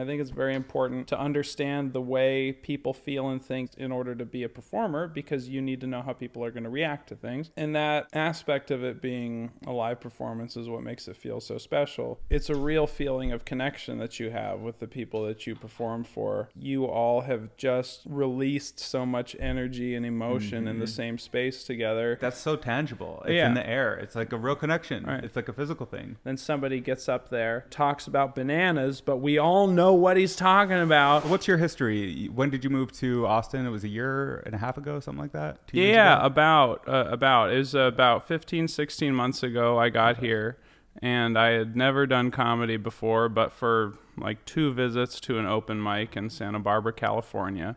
I think it's very important to understand the way people feel and think in order to be a performer because you need to know how people are going to react to things. And that aspect of it being a live performance is what makes it feel so special. It's a real feeling of connection that you have with the people that you perform for. You all have just released so much energy and emotion in the mm-hmm. same space together. That's so tangible. It's Yeah. in the air. It's like a real connection. Right. It's like a physical thing. then somebody gets up there, talks about bananas, but we all know what he's talking about. What's your history? When did you move to Austin? It was a year and a half ago, something like that. Yeah, about uh, about it was about 15 16 months ago I got here and I had never done comedy before but for like two visits to an open mic in Santa Barbara, California.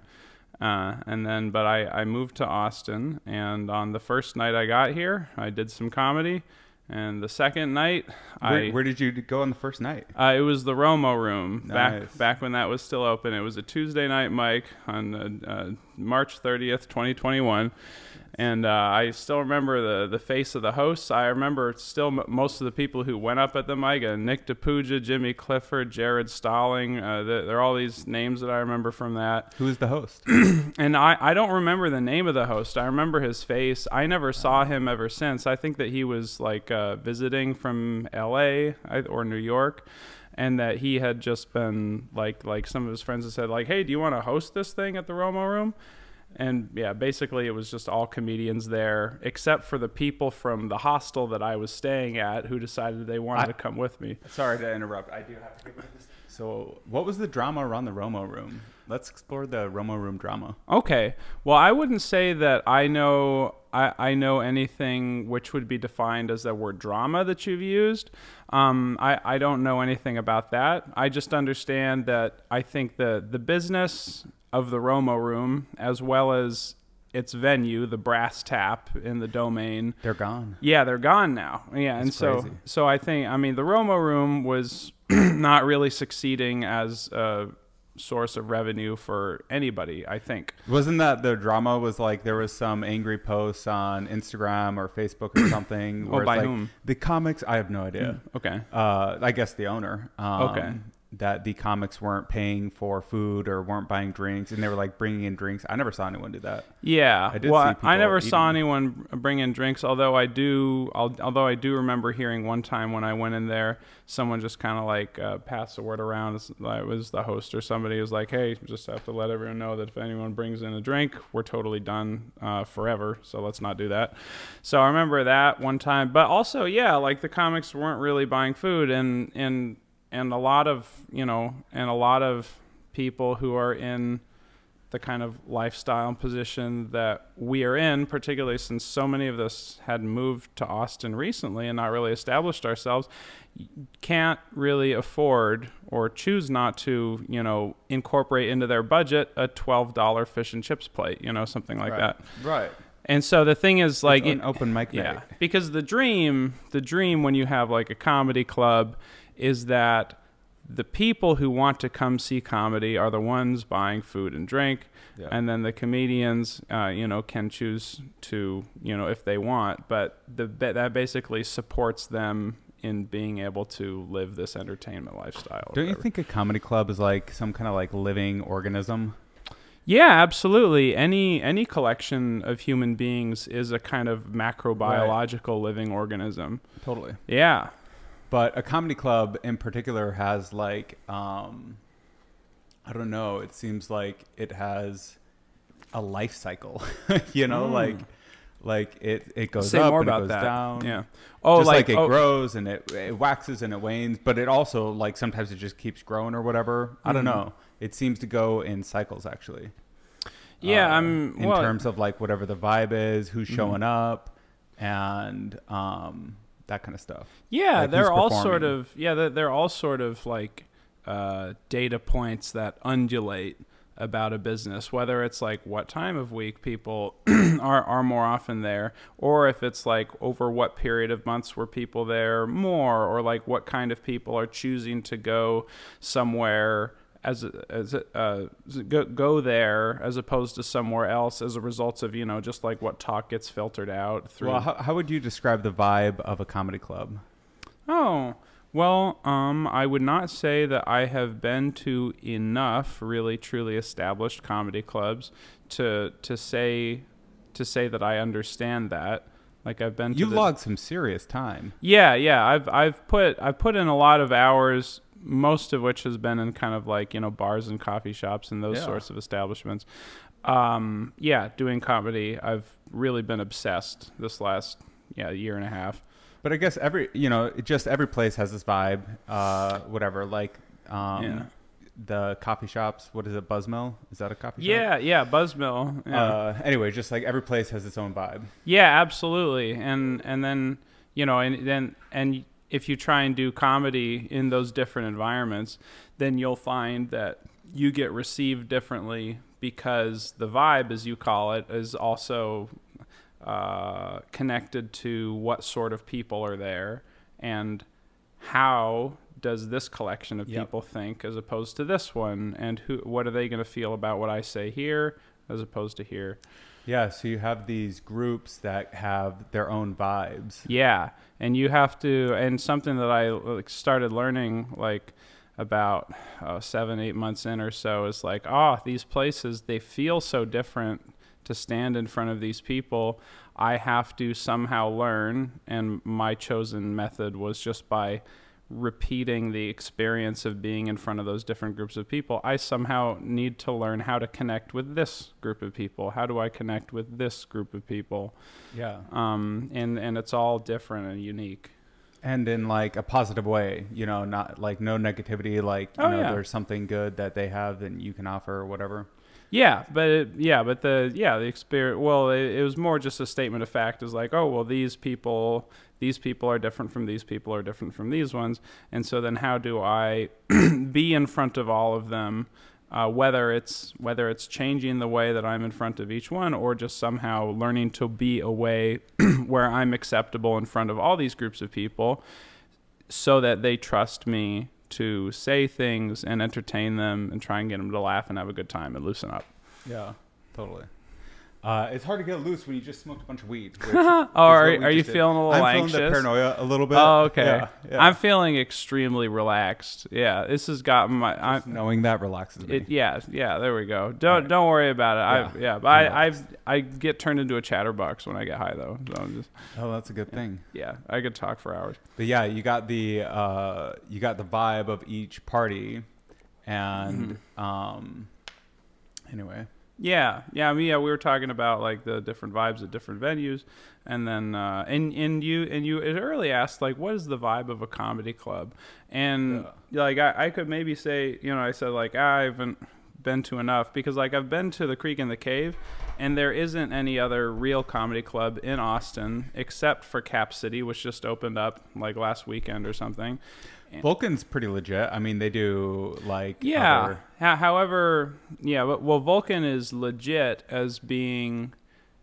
Uh, and then but I, I moved to Austin and on the first night I got here, I did some comedy and the second night Where, I where did you go on the first night? Uh, it was the Romo Room Nice. back back when that was still open. It was a Tuesday night mic, on uh, uh, March 30th, 2021. And uh, I still remember the, the face of the hosts. I remember still m- most of the people who went up at the mic. Uh, Nick DePuja, Jimmy Clifford, Jared Stalling. Uh, th- there are all these names that I remember from that. Who is the host? And I, I don't remember the name of the host. I remember his face. I never saw him ever since. I think that he was like uh, visiting from L.A. Or New York, and that he had just been like like some of his friends had said like, "Hey, do you want to host this thing at the Romo Room?" And yeah, basically it was just all comedians there, except for the people from the hostel that I was staying at who decided they wanted I- to come with me. Sorry to interrupt. I do have to. So, what was the drama around the Romo Room? Let's explore the Romo Room drama. Okay. Well, I wouldn't say that I know I, I know anything which would be defined as the word drama that you've used. Um, I, I don't know anything about that. I just understand that I think the the business of the Romo Room, as well as its venue, the Brass Tap in the domain, They're gone. yeah, they're gone now. Yeah, and so crazy. so I think I mean the Romo Room was not really succeeding as a source of revenue for anybody. I think. Wasn't that the drama? Was like there was some angry posts on Instagram or Facebook or something. Oh, by like, whom? The comics. I have no idea. Okay. Uh, I guess the owner. Um, Okay. That the comics weren't paying for food or weren't buying drinks, and they were like bringing in drinks. I never saw anyone do that. Yeah. I did well, see I- never saw anyone bring in drinks. Although I do, although I do remember hearing one time when I went in there, someone just kind of like uh, passed the word around. It's- It was the host or somebody was like, "Hey, just have to let everyone know that if anyone brings in a drink, we're totally done uh, forever. So let's not do that." So I remember that one time. But also, yeah, like the comics weren't really buying food, and and and a lot of you know, and a lot of people who are in the kind of lifestyle and position that we are in, particularly since so many of us had moved to Austin recently and not really established ourselves, can't really afford or choose not to, you know, incorporate into their budget a $12 fish and chips plate, you know, something like that. Right. And so the thing is like an it- open mic night. yeah, because the dream, the dream when you have like a comedy club is that the people who want to come see comedy are the ones buying food and drink, Yeah. and then the comedians, uh, you know, can choose to, you know, if they want, but the that basically supports them in being able to live this entertainment lifestyle. Don't you think a comedy club is like some kind of like living organism? Yeah, absolutely. Any any collection of human beings is a kind of macrobiological living organism. Totally. Yeah. But a comedy club in particular has like um I don't know, it seems like it has a life cycle. you know, Mm. like like it it goes Say up more and about it goes that. down. Yeah. Oh, just like, like, it oh, grows and it, it waxes and it wanes, but it also like sometimes it just keeps growing or whatever. I don't Mhm. know. It seems to go in cycles actually. Yeah, Uh, I'm in well, terms of like whatever the vibe is, who's Mhm. showing up, and um, that kind of stuff. Yeah, like, they're all sort of yeah, they're, they're all sort of like uh, data points that undulate about a business, whether it's like what time of week people are are more often there, or if it's like over what period of months were people there more, or like what kind of people are choosing to go somewhere as a, as a, uh, go, go there as opposed to somewhere else as a result of you know just like what talk gets filtered out through Well, how, how would you describe the vibe of a comedy club? Oh, Well, um, I would not say that I have been to enough really truly established comedy clubs to to say to say that I understand that. Like I've been to You've the, logged some serious time. Yeah, yeah. I've I've put I've put in a lot of hours, most of which has been in kind of like you know bars and coffee shops and those Yeah. sorts of establishments. Um, yeah, doing comedy. I've really been obsessed this last yeah year and a half. But I guess every you know, just every place has this vibe. Uh, whatever, like um, Yeah. the coffee shops. What is it? Buzzmill? Is that a coffee shop? Yeah, yeah. Buzzmill. Yeah. Uh, anyway, just like every place has its own vibe. Yeah, absolutely. And and then you know, and then and if you try and do comedy in those different environments, then you'll find that you get received differently because the vibe, as you call it, is also uh, connected to what sort of people are there and how does this collection of Yep. people think as opposed to this one and who what are they going to feel about what I say here as opposed to here Yeah, so you have these groups that have their own vibes. Yeah, and you have to, and something that I like, started learning like about uh, seven, eight months in or so is like, oh, these places they feel so different to stand in front of these people. I have to somehow learn, and my chosen method was just by repeating the experience of being in front of those different groups of people. I somehow need to learn how to connect with this group of people. How do I connect with this group of people? Yeah. um, and and it's all different and unique. And in like a positive way, you know, not like no negativity, like, you Oh, know, yeah. there's something good that they have that you can offer or whatever. Yeah, but it, yeah, but the yeah the experience. Well, it, it was more just a statement of fact. Is like, oh well, these people, these people are different from these people are different from these ones, and so then how do I be in front of all of them? Uh, whether it's whether it's changing the way that I'm in front of each one, or just somehow learning to be a way where I'm acceptable in front of all these groups of people, so that they trust me to say things and entertain them and try and get them to laugh and have a good time and loosen up. Yeah, totally. Uh, it's hard to get loose when you just smoked a bunch of weed. which oh, are, are you did. feeling a little I'm anxious? feeling the paranoia a little bit. Oh, okay. Yeah, yeah. I'm feeling extremely relaxed. Yeah, this has gotten my. I'm, knowing that relaxes me. it, yeah, yeah. There we go. Don't don't worry about it. I Yeah. yeah, but I I've, I get turned into a chatterbox when I get high though. So I'm just oh, that's a good thing. yeah, I could talk for hours. But yeah, you got the uh, you got the vibe of each party, and Mm-hmm. um, anyway, Yeah, yeah, I mean, yeah. We were talking about like the different vibes at different venues, and then uh, and and you and you had early asked like, what is the vibe of a comedy club? And like I, I could maybe say, you know, I said like I haven't been to enough because like I've been to the Creek and the Cave, and there isn't any other real comedy club in Austin except for Cap City, which just opened up like last weekend or something. Vulcan's pretty legit. I mean, they do like Yeah. other- however, yeah, but well, Vulcan is legit as being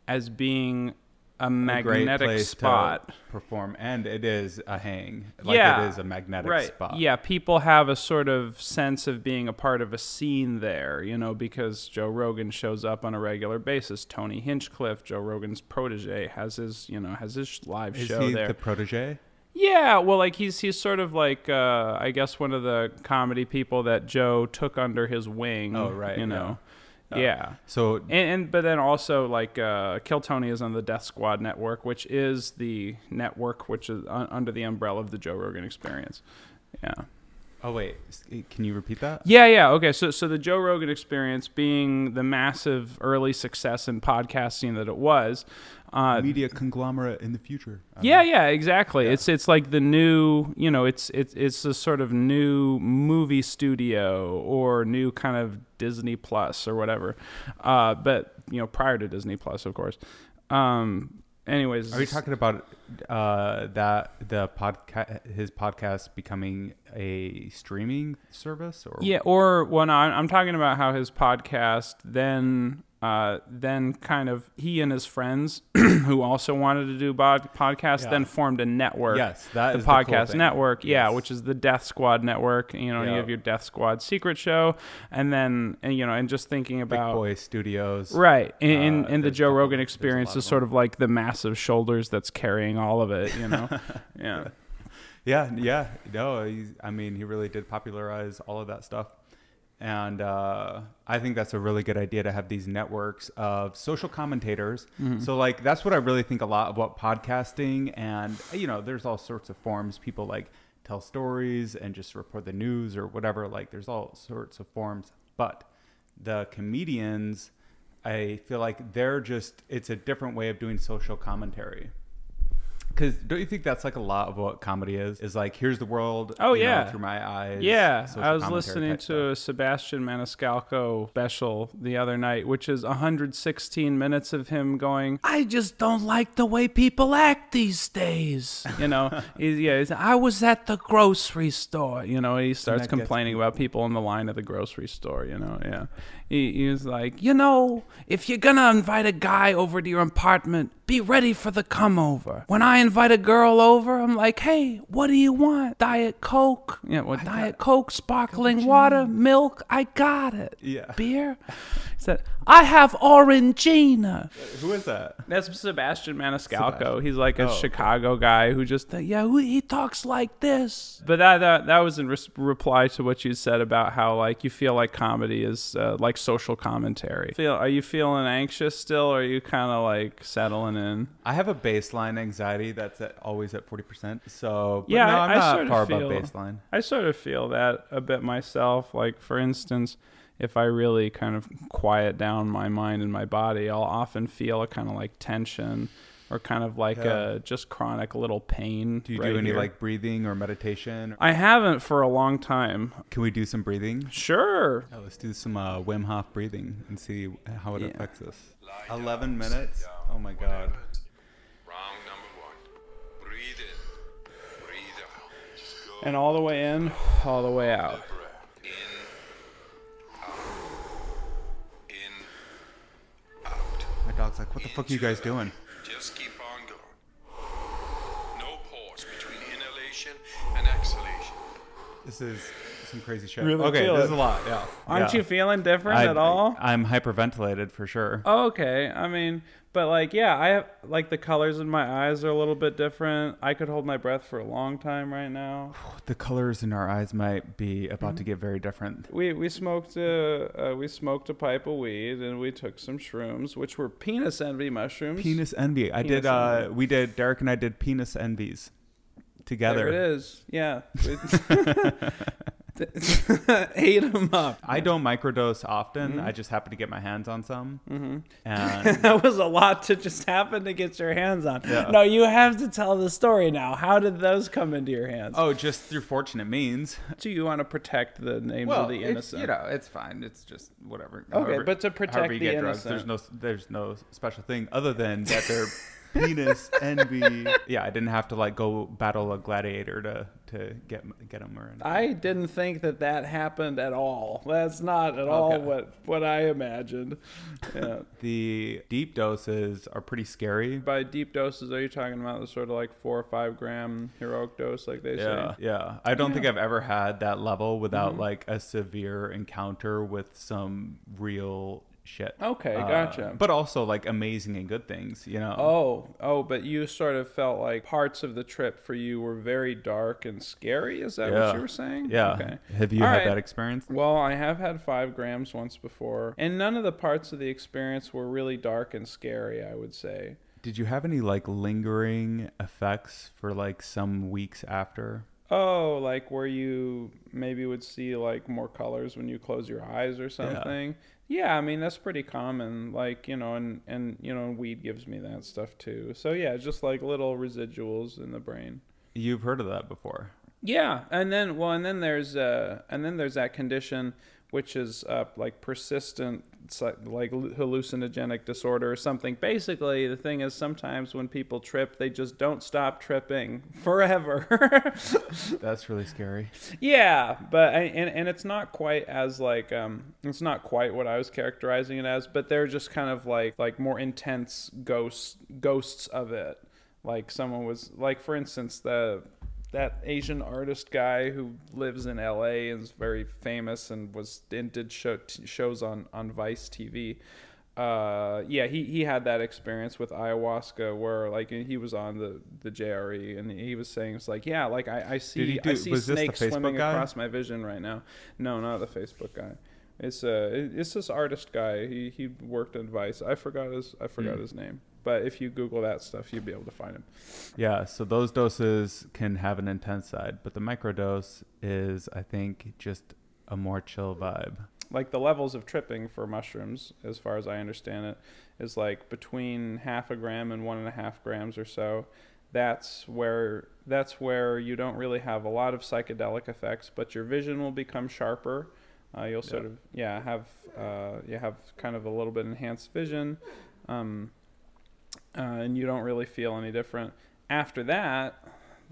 as being a a magnetic place spot. perform, and it is a hang. Like yeah, it is a magnetic right. spot. Yeah, people have a sort of sense of being a part of a scene there, you know, because Joe Rogan shows up on a regular basis. Tony Hinchcliffe, Joe Rogan's protege, has his, you know, has his live Is show he there. the protege? Yeah, well, like he's he's sort of like uh, I guess one of the comedy people that Joe took under his wing. Oh, right, You yeah. know, Oh. yeah. So And, and but then also like uh, Kill Tony is on the Death Squad network, which is the network which is un- under the umbrella of the Joe Rogan Experience. Yeah. Oh wait, can you repeat that? Yeah, yeah. Okay, so so the Joe Rogan Experience being the massive early success in podcasting that it was. Uh, Media conglomerate in the future. I Yeah, know. yeah, exactly. Yeah. It's it's like the new, you know, it's it's it's a sort of new movie studio or new kind of Disney Plus or whatever. Uh, but you know, prior to Disney Plus, of course. Um, anyways, Are you talking about uh, that the podcast, his podcast becoming a streaming service, or Yeah, or well, no, I'm I'm talking about how his podcast then, uh, then kind of he and his friends who also wanted to do bod- podcasts Yeah. then formed a network. Yes, that the is the cool podcast network. Yeah, which is the Death Squad network. You know, you have your Death Squad secret show, and then and you know, and just thinking Big about Boy Studios? Right, and, and, Uh, and the Joe Rogan experience is sort of like the massive shoulders that's carrying all of it. You know, yeah. Yeah, yeah. No, he's, I mean, he really did popularize all of that stuff. And uh, I think that's a really good idea to have these networks of social commentators. Mm-hmm. So, like, that's what I really think a lot about podcasting. And, you know, there's all sorts of forms. People like tell stories and just report the news or whatever. Like, there's all sorts of forms. But the comedians, I feel like they're just, it's a different way of doing social commentary. Because don't you think that's like a lot of what comedy is? Is like, here's the world. Oh, you know, yeah. through my eyes. Yeah, I was listening to a Sebastian Maniscalco special the other night, which is 116 minutes of him going, "I just don't like the way people act these days." You know, he's, yeah, he's, I was at the grocery store. You know, he starts complaining about people in the line at the grocery store. You know, yeah, he, he was like, you know, if you're gonna invite a guy over to your apartment, be ready for the come over. When I invite a girl over, I'm like, hey, what do you want? Diet Coke? Yeah, well, Diet Coke, sparkling water, milk. I got it. Yeah. Beer? He said, I have Orangina. Who is that? That's Sebastian Maniscalco. Sebastian. He's like a Oh, okay. Chicago guy who just yeah, who- he talks like this. But that that, that was in res- reply to what you said about how like you feel like comedy is uh, like social commentary. Feel are you feeling anxious still, or are you kind of like settling in? I have a baseline anxiety that's at, always at 40%. So, but Yeah, no, I- I'm I not sort of far feel- above baseline. I sort of feel that a bit myself. Like for instance, if I really kind of quiet down my mind and my body, I'll often feel a kind of like tension. Or kind of like Yeah. a just chronic little pain. Do you right do any here. like breathing or meditation? I haven't for a long time. Can we do some breathing? Sure. Yeah, let's do some uh, Wim Hof breathing and see how it Yeah. affects us. 11 minutes? Oh my God. Round number one. Breathe in. Breathe out. Go And all the way in, all the way out. Dog's like, what the fuck are you guys doing? Just keep on going. No pause between inhalation and exhalation. This is some crazy shit. Really okay, this it. is a lot. Yeah. Aren't Yeah. you feeling different I- at all? I'm hyperventilated for sure. Oh, okay. I mean, but like, yeah, I have like the colors in my eyes are a little bit different. I could hold my breath for a long time right now. The colors in our eyes might be about Mm-hmm. to get very different. We we smoked a uh, we smoked a pipe of weed and we took some shrooms, which were penis envy mushrooms. Penis envy. I Penis did. Uh, we did. Derek and I did penis envies together. There it is. Yeah. Ate them up. I don't microdose often. Mm-hmm. I just happen to get my hands on some. Mm-hmm. And that was a lot to just happen to get your hands on. Yeah. No, you have to tell the story now. How did those come into your hands? oh, just through fortunate means. Do you want to protect the names of the it's, innocent? you know, it's fine. It's just whatever. Okay, but to protect the get drugs, there's no there's no special thing other than that they're penis envy. Yeah, I didn't have to like go battle a gladiator to to get get them or anything. I didn't think that that happened at all. That's not at all what what I imagined. Yeah. the deep doses are pretty scary. By deep doses, are you talking about the sort of like four or five gram heroic dose, like they Yeah, say? yeah. I don't think I've ever had that level without Mm-hmm. like a severe encounter with some real shit. Okay, Uh, gotcha. But also like amazing and good things, you know. Oh, oh, but you sort of felt like parts of the trip for you were very dark and scary. Is that yeah. what you were saying? Yeah. Okay. Have you All had right. that experience? Well, I have had five grams once before, and none of the parts of the experience were really dark and scary. I would say. Did you have any like lingering effects for like some weeks after? Oh, like where you maybe would see like more colors when you close your eyes or something. Yeah, I mean that's pretty common. Like you know, and and you know, weed gives me that stuff too. So yeah, just like little residuals in the brain. You've heard of that before. Yeah, and then well, and then there's uh, and then there's that condition which is uh, like persistent like hallucinogenic disorder or something. Basically, the thing is sometimes when people trip, they just don't stop tripping forever. That's really scary. yeah, but I, and and it's not quite as like um it's not quite what I was characterizing it as, but they're just kind of like like more intense ghosts ghosts of it. Like someone was like for instance the that Asian artist guy who lives in L.A. and is very famous and was and did show, t- shows on on Vice TV. uh, yeah, he, he had that experience with ayahuasca where like he was on the, the JRE and he was saying it's like yeah like I, I see do- I see was this the snakes swimming guy? across my vision right now. No, not the Facebook guy. It's uh it's this artist guy. He he worked on Vice. I forgot his I forgot Hmm. his name. But if you Google that stuff, you'd be able to find him. Yeah, so those doses can have an intense side, but the microdose is, I think, just a more chill vibe. like the levels of tripping for mushrooms, as far as I understand it, is like between half a gram and one and a half grams or so. That's where that's where you don't really have a lot of psychedelic effects, but your vision will become sharper. Uh, you'll sort Yeah. of yeah have uh, you have kind of a little bit enhanced vision, um, uh, and you don't really feel any different. After that,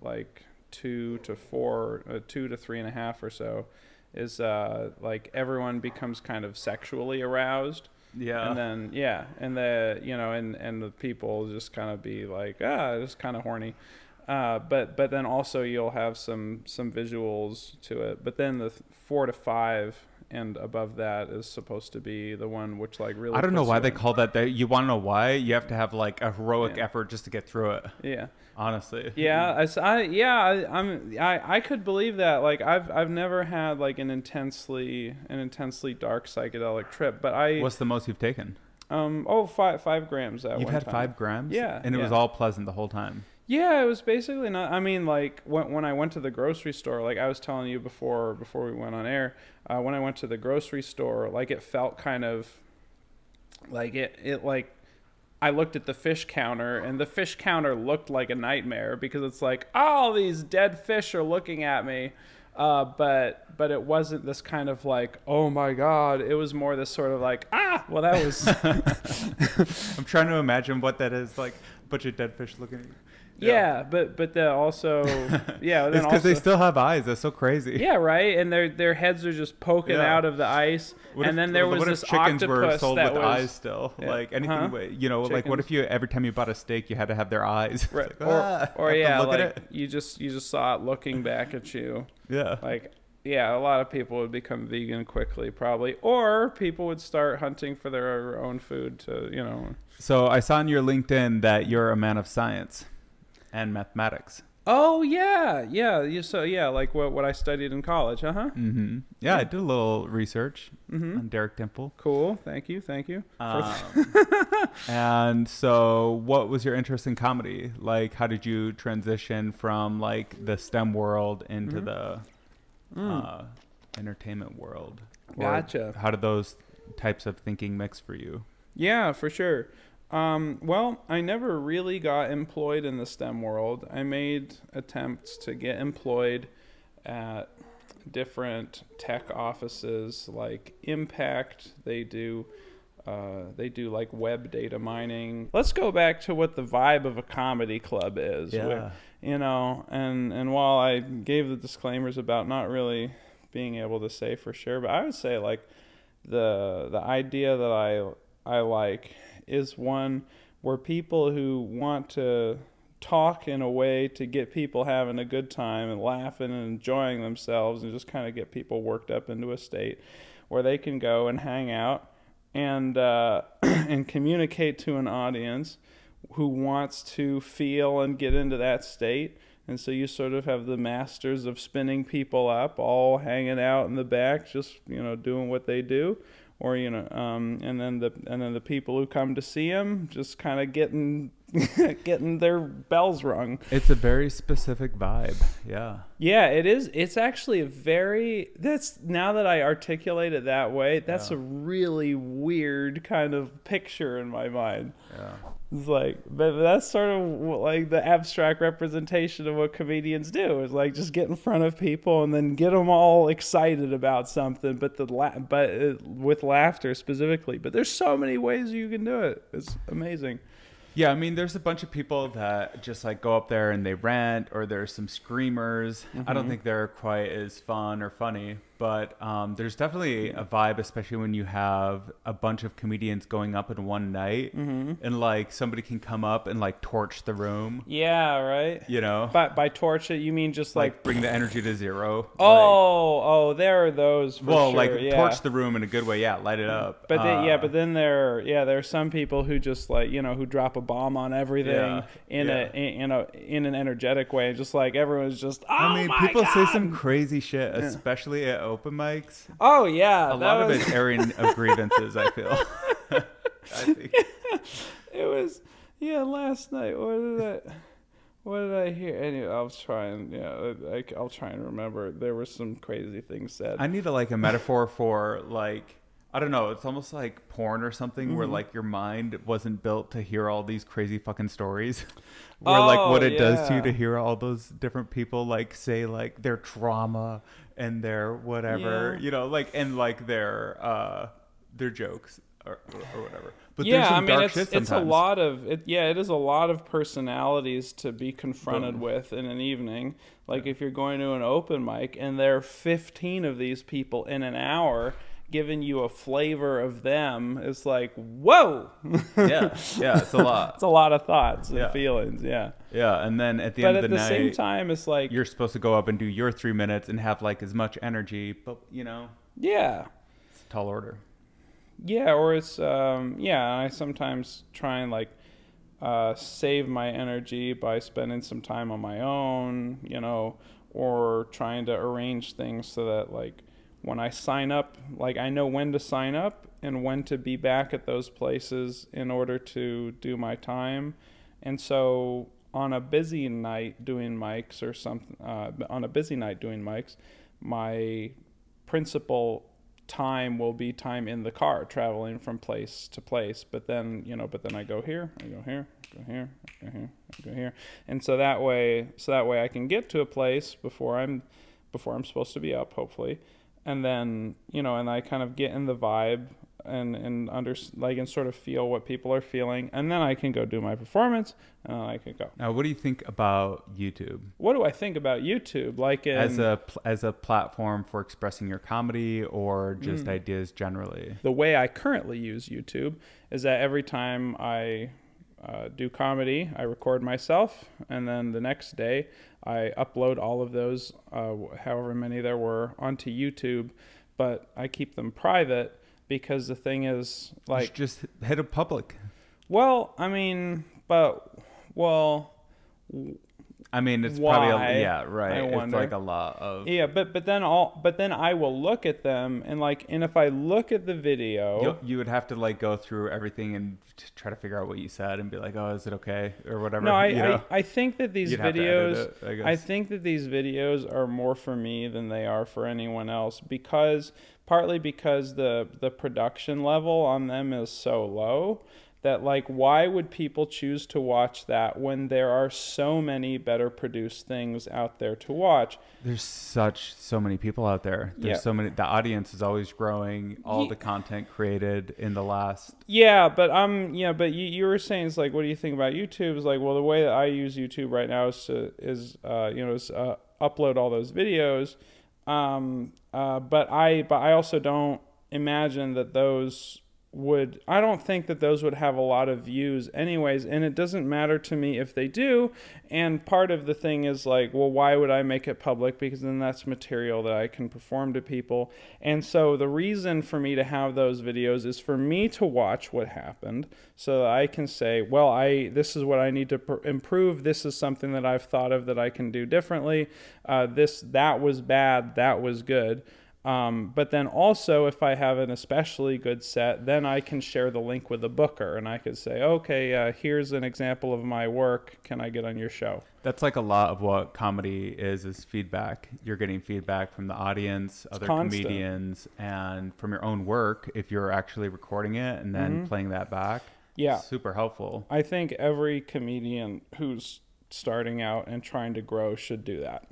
like two to four, uh, two to three and a half or so, is uh, like everyone becomes kind of sexually aroused Yeah. and then yeah and the you know and and the people just kind of be like ah just kind of horny uh, but but then also you'll have some some visuals to it but then the th- four to five and above that is supposed to be the one which like really I don't know why they call that. That you want to know why? You have to have like a heroic Yeah. effort just to get through it. yeah Honestly. yeah I, I- yeah I, i'm I, I could believe that like i've i've never had like an intensely an intensely dark psychedelic trip but i What's the most you've taken? um oh five five grams at You've had time. five grams. Yeah, And it was all pleasant the whole time. Yeah, it was basically not. I mean, like when when I went to the grocery store, like I was telling you before before we went on air, uh, when I went to the grocery store, like it felt kind of like it it like I looked at the fish counter and the fish counter looked like a nightmare because it's like all these dead fish are looking at me. Uh, but but it wasn't this kind of like oh my god it was more this sort of like ah well that was I'm trying to imagine what that is like. A bunch of dead fish looking at you. Yeah, but but the also yeah It's because they still have eyes. That's so crazy. Yeah, right. And their their heads are just poking Yeah. out of the ice. What and if- then there was what this if chickens were sold with was eyes still? Yeah. Like anything, Huh? you know, like what if you every time you bought a steak, you had to have their eyes? Right, like, or, "Ah, or I yeah, like at it." you just you just saw it looking back at you. yeah. Like yeah, a lot of people would become vegan quickly, probably, or people would start hunting for their own food to you know. So I saw on your LinkedIn that you're a man of science and mathematics. Oh yeah, yeah. You so yeah, like what what I studied in college. Uh huh. Mm-hmm. Yeah, I did a little research Mm-hmm. on Derek Dimpfl. Cool. Thank you. Thank you. Um, and so, what was your interest in comedy? Like, how did you transition from like the STEM world into Mhm. the Mm. uh, entertainment world? Or Gotcha. How did those types of thinking mix for you? Yeah, for sure. Um, well, I never really got employed in the STEM world. I made attempts to get employed at different tech offices like Impact. They do. Uh, they do like web data mining. Let's go back to what the vibe of a comedy club is. where- you know, and and while I gave the disclaimers about not really being able to say for sure, but I would say like the the idea that I I like is one where people who want to talk in a way to get people having a good time and laughing and enjoying themselves and just kind of get people worked up into a state where they can go and hang out and uh, and communicate to an audience who wants to feel and get into that state. And so you sort of have the masters of spinning people up, all hanging out in the back, just you know doing what they do, or you know, um, and then the and then the people who come to see him just kind of getting getting their bells rung. It's a very specific vibe. Yeah. Yeah, it is. It's actually a very. That's now that I articulate it that way. That's Yeah. a really weird kind of picture in my mind. Yeah. It's like, but that's sort of like the abstract representation of what comedians do. Is like just get in front of people and then get them all excited about something, but the la- but uh, with laughter specifically. But there's so many ways you can do it. It's amazing. Yeah, I mean, there's a bunch of people that just like go up there and they rant, or there's some screamers. I don't Mhm. think they're quite as fun or funny, but um, there's definitely a vibe, especially when you have a bunch of comedians going up in one night, Mm-hmm. and like somebody can come up and like torch the room, Yeah, right. you know, By by torch it, you mean just like, like, bring the energy to zero. like- oh oh there are those. Well, sure, like yeah. torch the room in a good way. Yeah, light it up. But then, yeah, Uh, but then there, yeah, there are some people who just like you know who drop a bomb on everything Yeah, in yeah. a in a in an energetic way, just like everyone's just. Oh I mean, people say some crazy shit, especially at open mics. Oh yeah, A lot of was, it's airing of grievances. I feel. I think. it was yeah. Last night, what did I? What did I hear? Anyway, I'll try and yeah, I, I'll try and remember. There were some crazy things said. I need a, like a metaphor for like I don't know. It's almost like porn or something Mm-hmm. where like your mind wasn't built to hear all these crazy fucking stories. Where like what Oh, it does to you to hear all those different people like say like their trauma and their whatever, Yeah. you know, like and like their uh their jokes or, or whatever. But yeah, there's some I mean, it's it's a lot of it. Yeah, it is a lot of personalities to be confronted Boom. with in an evening. Like if you're going to an open mic and there are 15 of these people in an hour giving you a flavor of them, it's like whoa, yeah, yeah, it's a lot. it's a lot of thoughts and Yeah. feelings. Yeah, Yeah, and then at the but end at of the the, night, same time, it's like you're supposed to go up and do your three minutes and have like as much energy, but you know, yeah. it's a tall order. Yeah, or it's um, yeah. I sometimes try and like uh, save my energy by spending some time on my own, you know, or trying to arrange things so that like when I sign up, like I know when to sign up and when to be back at those places in order to do my time. And so on a busy night doing mics or something, uh, on a busy night doing mics, my principal time will be time in the car traveling from place to place. But then you know but then i go here i go here go here go here go here. And so that way so that way i can get to a place before i'm before i'm supposed to be up hopefully and then you know and i kind of get in the vibe and and under like and sort of feel what people are feeling and then i can go do my performance and then i can go Now, what do you think about YouTube what do i think about youtube like in, as a as a platform for expressing your comedy or just Mm. ideas generally? the way I currently use YouTube is that every time I uh, do comedy, I record myself, and then the next day I upload all of those, uh, however many there were, onto YouTube. But I keep them private because the thing is, like, just hit a public. well, I mean, but well, I mean, it's probably Why? a, yeah, right. I it's wonder. like a lot of yeah, but but then all, but then I will look at them and like, and if I look at the video, you, you would have to like go through everything and try to figure out what you said and be like, oh, is it okay or whatever. No, I, you know? I, I think that these You'd videos, it, I. I think that these videos are more for me than they are for anyone else because partly because the the production level on them is so low that like why would people choose to watch that when there are so many better produced things out there to watch? There's such so many people out there. There's Yeah. so many. The audience is always growing. All the content created in the last. Yeah, but um, yeah, but you, you were saying it's like, what do you think about YouTube? It's like, well, the way that I use YouTube right now is to is uh, you know, is uh, upload all those videos. Um, uh, but I but I also don't imagine that those would I don't think that those would have a lot of views anyways and it doesn't matter to me if they do. And part of the thing is like well why would I make it public? Because then that's material that I can perform to people. And so the reason for me to have those videos is for me to watch what happened so that I can say well I this is what I need to pr- improve. This is something that I've thought of that I can do differently. Uh, this that was bad. That was good um, but then also, if I have an especially good set, then I can share the link with the booker and I could say, okay, uh, here's an example of my work. Can I get on your show? That's like a lot of what comedy is is feedback. You're getting feedback from the audience, other comedians, and from your own work if you're actually recording it and then playing that back. Mm-hmm. Yeah. Super helpful. I think every comedian who's starting out and trying to grow should do that.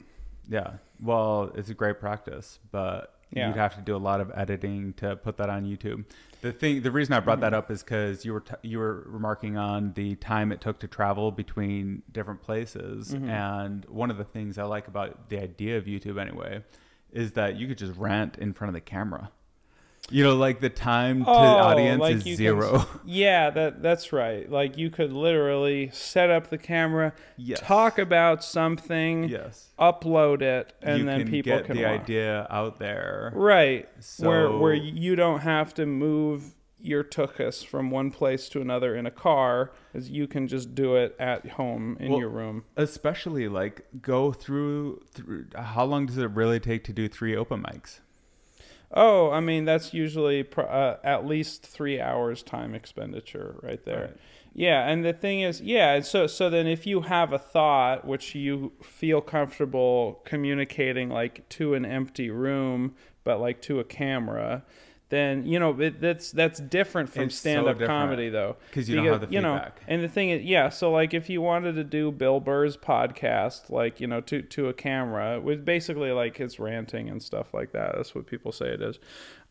Yeah. Well, it's a great practice, but Yeah. you'd have to do a lot of editing to put that on YouTube. The thing, the reason I brought that up is because you were t- you were remarking on the time it took to travel between different places, Mm-hmm. and one of the things I like about the idea of YouTube anyway is that you could just rant in front of the camera. You know, like the time to Oh, audience like is you can- zero. Yeah, that that's right. Like you could literally set up the camera, Yes. talk about something, yes. upload it, and you then can people get can get the watch. idea out there. Right. where where you don't have to move your tuchus from one place to another in a car, as you can just do it at home in Well, your room. Especially like go through through how long does it really take to do three open mics? Oh, I mean that's usually pro- uh, at least three hours time expenditure right there. Right. Yeah, and the thing is, yeah, and so so then if you have a thought which you feel comfortable communicating like to an empty room, but like to a camera, then you know it, that's that's different from It's stand up different, comedy though, 'cause you don't have the you know, and the thing is, yeah, so like if you wanted to do Bill Burr's podcast, like you know, to to a camera, with basically like his ranting and stuff like that. That's what people say it is.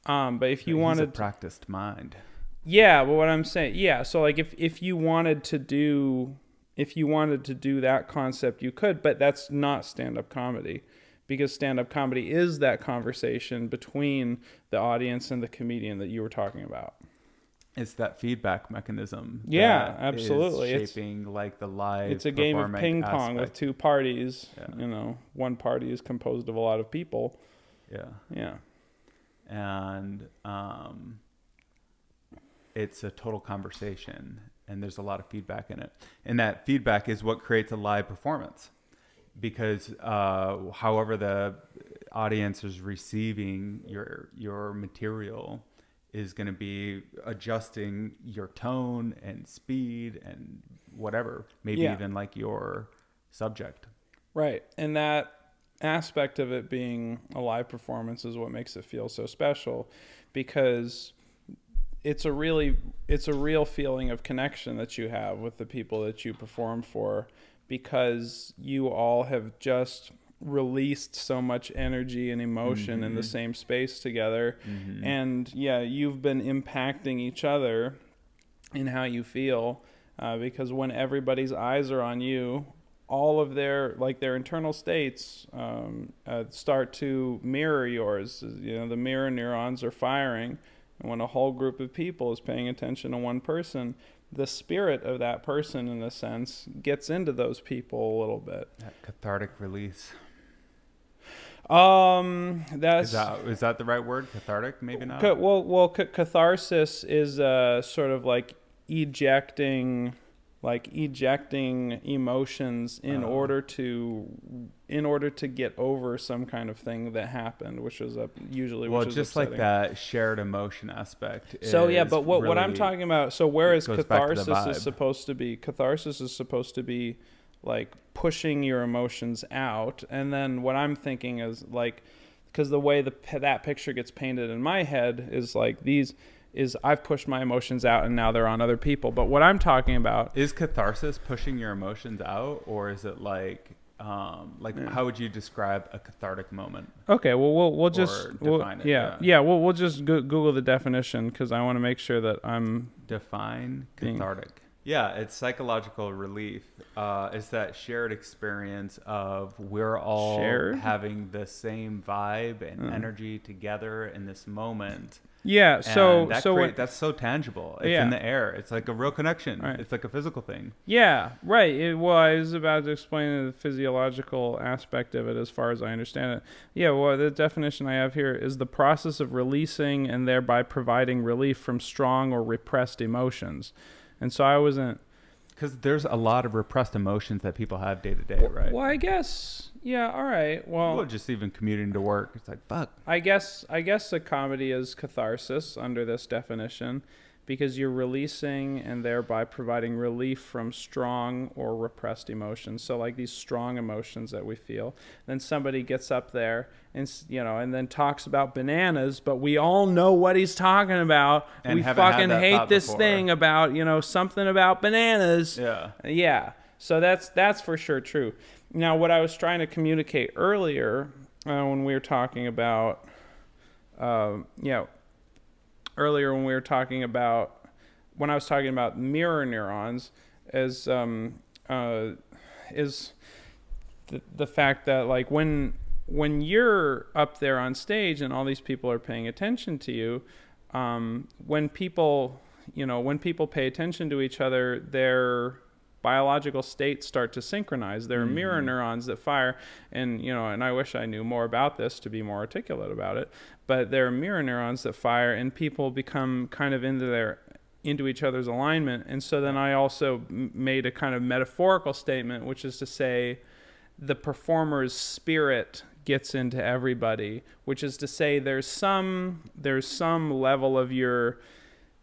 Um, but if you He's wanted a practiced mind. yeah, but what I'm saying, yeah. So like, if if you wanted to do, if you wanted to do that concept, you could, but that's not stand up comedy, because stand up comedy is that conversation between the audience and the comedian that you were talking about. It's that feedback mechanism. Yeah, absolutely. It's- shaping like the live. It's a game of ping pong with two parties. Yeah. You know, one party is composed of a lot of people. Yeah, Yeah. and um, it's a total conversation, and there's a lot of feedback in it, and that feedback is what creates a live performance. Because uh, however the audience is receiving your your material is going to be adjusting your tone and speed and whatever, maybe Yeah. even like your subject. Right. And that aspect of it being a live performance is what makes it feel so special because it's a really it's a real feeling of connection that you have with the people that you perform for because you all have just released so much energy and emotion in the same space together. And yeah you've been impacting each other in how you feel uh, because when everybody's eyes are on you all of their like their internal states um, uh, start to mirror yours. You know the mirror neurons are firing and when a whole group of people is paying attention to one person the spirit of that person in a sense gets into those people a little bit That cathartic release. um that's Is that is that the right word? Cathartic? Maybe not. Ca- well, well, ca- catharsis is uh, sort of like ejecting, like ejecting emotions in Oh. order to, in order to get over some kind of thing that happened, which was a, usually. well, which is just like that shared emotion aspect. So yeah, but what what I'm talking about, so whereas goes back to the catharsis is supposed to be catharsis is supposed to be like pushing your emotions out, and then what I'm thinking is like because the way the that picture gets painted in my head is like these is I've pushed my emotions out and now they're on other people. But what I'm talking about Is catharsis pushing your emotions out, or is it like, um, like how would you describe a cathartic moment? Okay, well, we'll we'll just we'll, define it, yeah, yeah. yeah we'll we'll just go- Google the definition because I want to make sure that I'm Define Being- cathartic. Yeah, it's psychological relief. Uh, it's that shared experience of we're all Shared? having the same vibe and Mm. energy together in this moment. Yeah. So that so create- that's so tangible. It's Yeah. in the air. It's like a real connection. Right. It's like a physical thing. Yeah, right. It, well, I was about to explain the physiological aspect of it as far as I understand it. Yeah, well, the definition I have here is the process of releasing and thereby providing relief from strong or repressed emotions. And so I wasn't. Because there's a lot of repressed emotions that people have day to day, right? Well, I guess. Yeah. All right. Well, Well, just even commuting to work, it's like fuck. I guess I guess a comedy is catharsis under this definition because you're releasing and thereby providing relief from strong or repressed emotions. So like these strong emotions that we feel. Then somebody gets up there and you know and then talks about bananas, but we all know what he's talking about. And we fucking hate this before. thing about, you know, something about bananas. Yeah. Yeah. So that's that's for sure true. Now, what I was trying to communicate earlier uh, when we were talking about, um, you know, earlier when we were talking about when I was talking about mirror neurons, is um, uh, is the, the fact that like when when you're up there on stage and all these people are paying attention to you, um, when people, you know, when people pay attention to each other, their biological states start to synchronize. There are mm-hmm. mirror neurons that fire, and you know, and I wish I knew more about this to be more articulate about it. But there are mirror neurons that fire, and people become kind of into their into each other's alignment. And so then I also m- made a kind of metaphorical statement, which is to say, the performer's spirit gets into everybody, which is to say there's some there's some level of your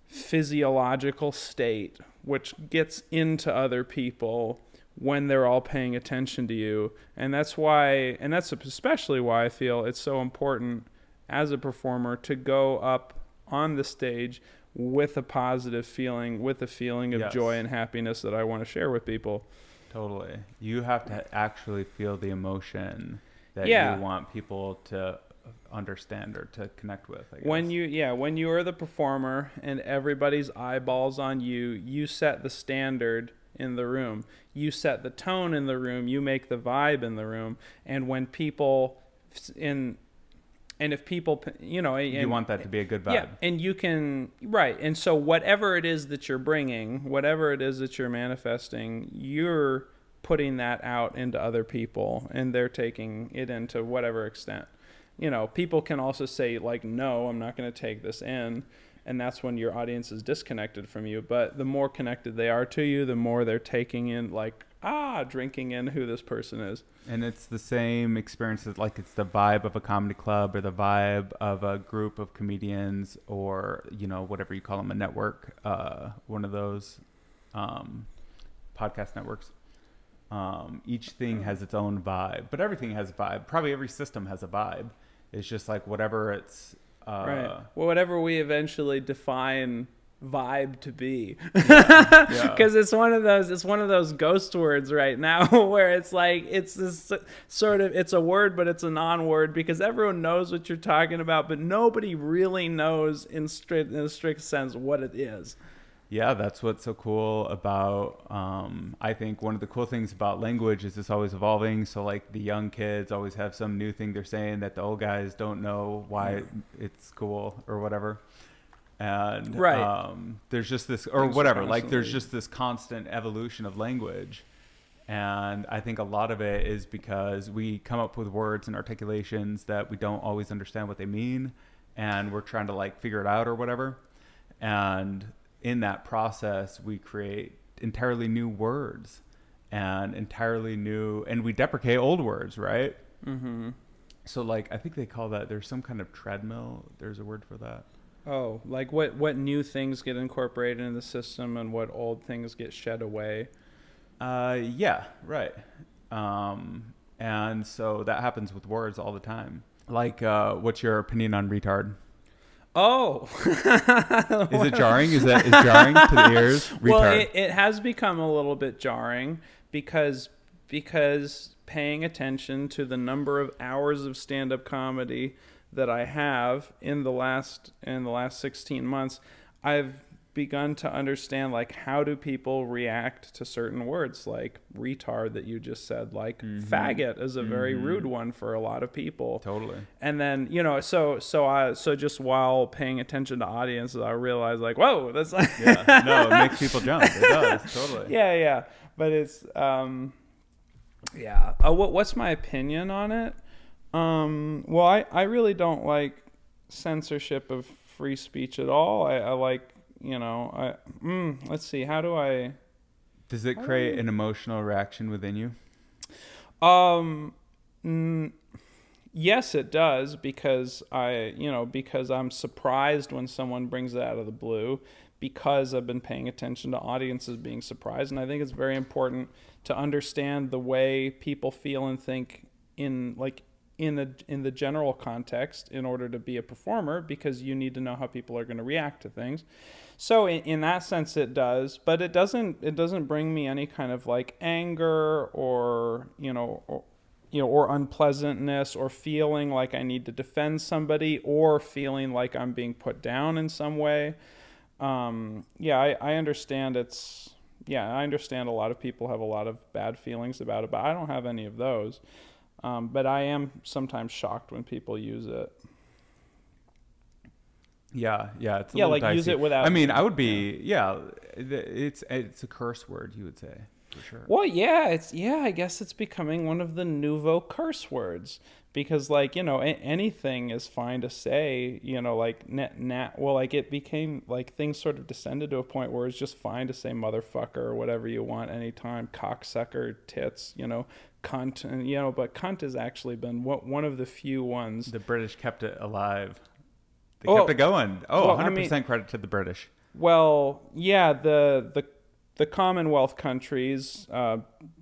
physiological state which gets into other people when they're all paying attention to you. And that's why and that's especially why I feel it's so important as a performer to go up on the stage with a positive feeling, with a feeling of Yes. joy and happiness that I want to share with people. Totally. You have to actually feel the emotion that Yeah. you want people to understand or to connect with. I guess. When you yeah, when you are the performer and everybody's eyeballs on you, you set the standard in the room. You set the tone in the room, you make the vibe in the room, and when people in and if people you know you want that to be a good vibe. yeah, and you can right. And so whatever it is that you're bringing, whatever it is that you're manifesting, you're putting that out into other people and they're taking it into whatever extent. You know, people can also say like no, I'm not going to take this in. And that's when your audience is disconnected from you. But the more connected they are to you, the more they're taking in, like, ah, drinking in who this person is. And it's the same experience as like it's the vibe of a comedy club or the vibe of a group of comedians or you know whatever you call them a network, uh, one of those um, podcast networks. Um, each thing has its own vibe, but everything has a vibe. Probably every system has a vibe. It's just like whatever it's. Uh, right. Well, whatever we eventually define vibe to be. yeah. because it's one of those it's one of those ghost words right now where it's like it's this sort of it's a word but it's a non-word because everyone knows what you're talking about but nobody really knows in strict in a strict sense what it is Yeah, that's what's so cool about. Um, I think one of the cool things about language is it's always evolving. So like the young kids always have some new thing they're saying that the old guys don't know why it's cool or whatever. And Right. um, there's just this or Things whatever. Like there's just this constant evolution of language. And I think a lot of it is because we come up with words and articulations that we don't always understand what they mean, and we're trying to like figure it out or whatever. And in that process, we create entirely new words and entirely new, and we deprecate old words, right? mm-hmm So, like, I think they call that, there's some kind of treadmill. There's a word for that. oh like what what new things get incorporated in the system and what old things get shed away Uh, yeah, right. Um, and so that happens with words all the time. Like, uh, what's your opinion on retard? Oh Is it jarring? Is that is jarring to the ears? Retard. Well, it, it has become a little bit jarring because because paying attention to the number of hours of stand-up comedy that I have in the last in the last 16 months, I've begun to understand like how do people react to certain words like retard that you just said like faggot is a very rude one for a lot of people totally. and then you know so so i so just while paying attention to audiences i realized like whoa that's like Yeah. No, it makes people jump. It does. Totally. yeah yeah but it's um yeah uh, what what's my opinion on it um well i i really don't like censorship of free speech at all i, I like you know i mm, let's see how do i Does it create an emotional reaction within you? Um, mm, yes, it does because I, you know, because I'm surprised when someone brings it out of the blue because I've been paying attention to audiences being surprised, and I think it's very important to understand the way people feel and think in like in the in the general context in order to be a performer because you need to know how people are going to react to things. So in, in that sense it does, but it doesn't it doesn't bring me any kind of like anger or, you know, or, you know, or unpleasantness or feeling like I need to defend somebody or feeling like I'm being put down in some way. Um, yeah, I, I understand it's yeah, I understand a lot of people have a lot of bad feelings about it, but I don't have any of those. Um, but I am sometimes shocked when people use it. Yeah, yeah, it's a Yeah, little like, use it without- I mean, I would be yeah. th- It's it's a curse word, you would say for sure. Well, yeah, it's yeah. I guess it's becoming one of the nouveau curse words because, like, you know, a- anything is fine to say. You know, like net nat. Well, like it became like things sort of descended to a point where it's just fine to say motherfucker or whatever you want anytime, cocksucker, tits. You know, cunt, and you know, but cunt has actually been one one of the few ones. The British kept it alive. They Oh, kept it going. Oh, well, 100% mean- credit to the British. Well, yeah, the the the Commonwealth countries, uh,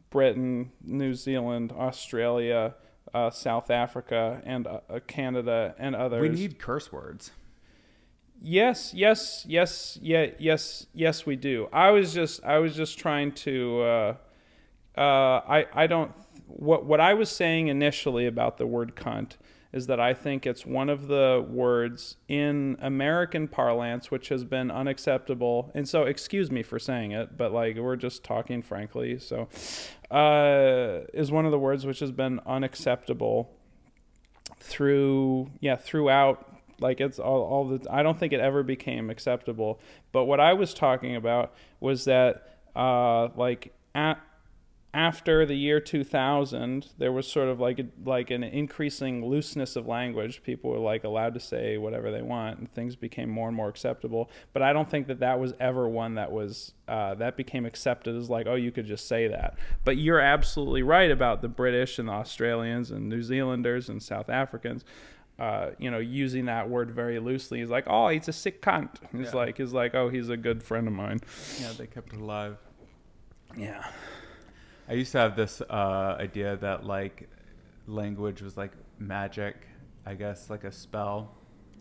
Britain, New Zealand, Australia, uh, South Africa, and uh, uh, Canada, and others. We need curse words. Yes, yes, yes, yeah, yes, yes, we do. I was just, I was just trying to. Uh, uh, I, I don't. What, what I was saying initially about the word cunt is that I think it's one of the words in American parlance which has been unacceptable. And so, excuse me for saying it, but like we're just talking frankly. So, uh, is one of the words which has been unacceptable through yeah throughout like it's all, all the i don't think it ever became acceptable but what i was talking about was that uh like at after the year 2000 there was sort of like a, like an increasing looseness of language people were like allowed to say whatever they want and things became more and more acceptable but i don't think that that was ever one that was uh, that became accepted as like oh you could just say that but you're absolutely right about the british and the australians and new zealanders and south africans uh, you know, using that word very loosely. He's like, "Oh, he's a sick cunt." He's Yeah. like, "He's like, oh, he's a good friend of mine." Yeah, they kept it alive. Yeah. I used to have this uh, idea that like language was like magic, I guess, like a spell.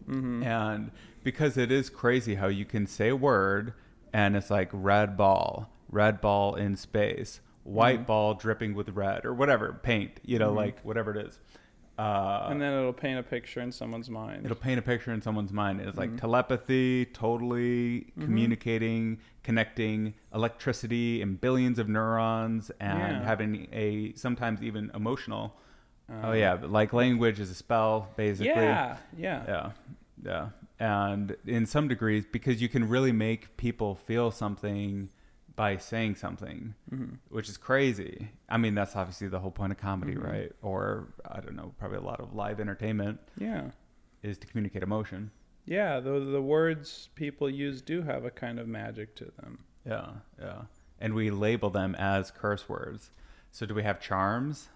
Mm-hmm. And because it is crazy how you can say a word and it's like red ball, red ball in space, white Mm-hmm. ball dripping with red or whatever, paint, you know, Mhm. like whatever it is. Uh, and then it'll paint a picture in someone's mind. it'll paint a picture in someone's mind. It's like Mhm. telepathy, totally Mm-hmm. communicating, connecting electricity and billions of neurons, and Yeah. having a sometimes even emotional. oh Uh, yeah, like language is a spell, basically. Yeah, yeah. yeah, yeah. And in some degrees, because you can really make people feel something by saying something, Mhm. which is crazy. I mean, that's obviously the whole point of comedy, Mhm. right? Or I don't know, probably a lot of live entertainment Yeah. is to communicate emotion. Yeah, the the words people use do have a kind of magic to them. Yeah, yeah. And we label them as curse words. So do we have charms?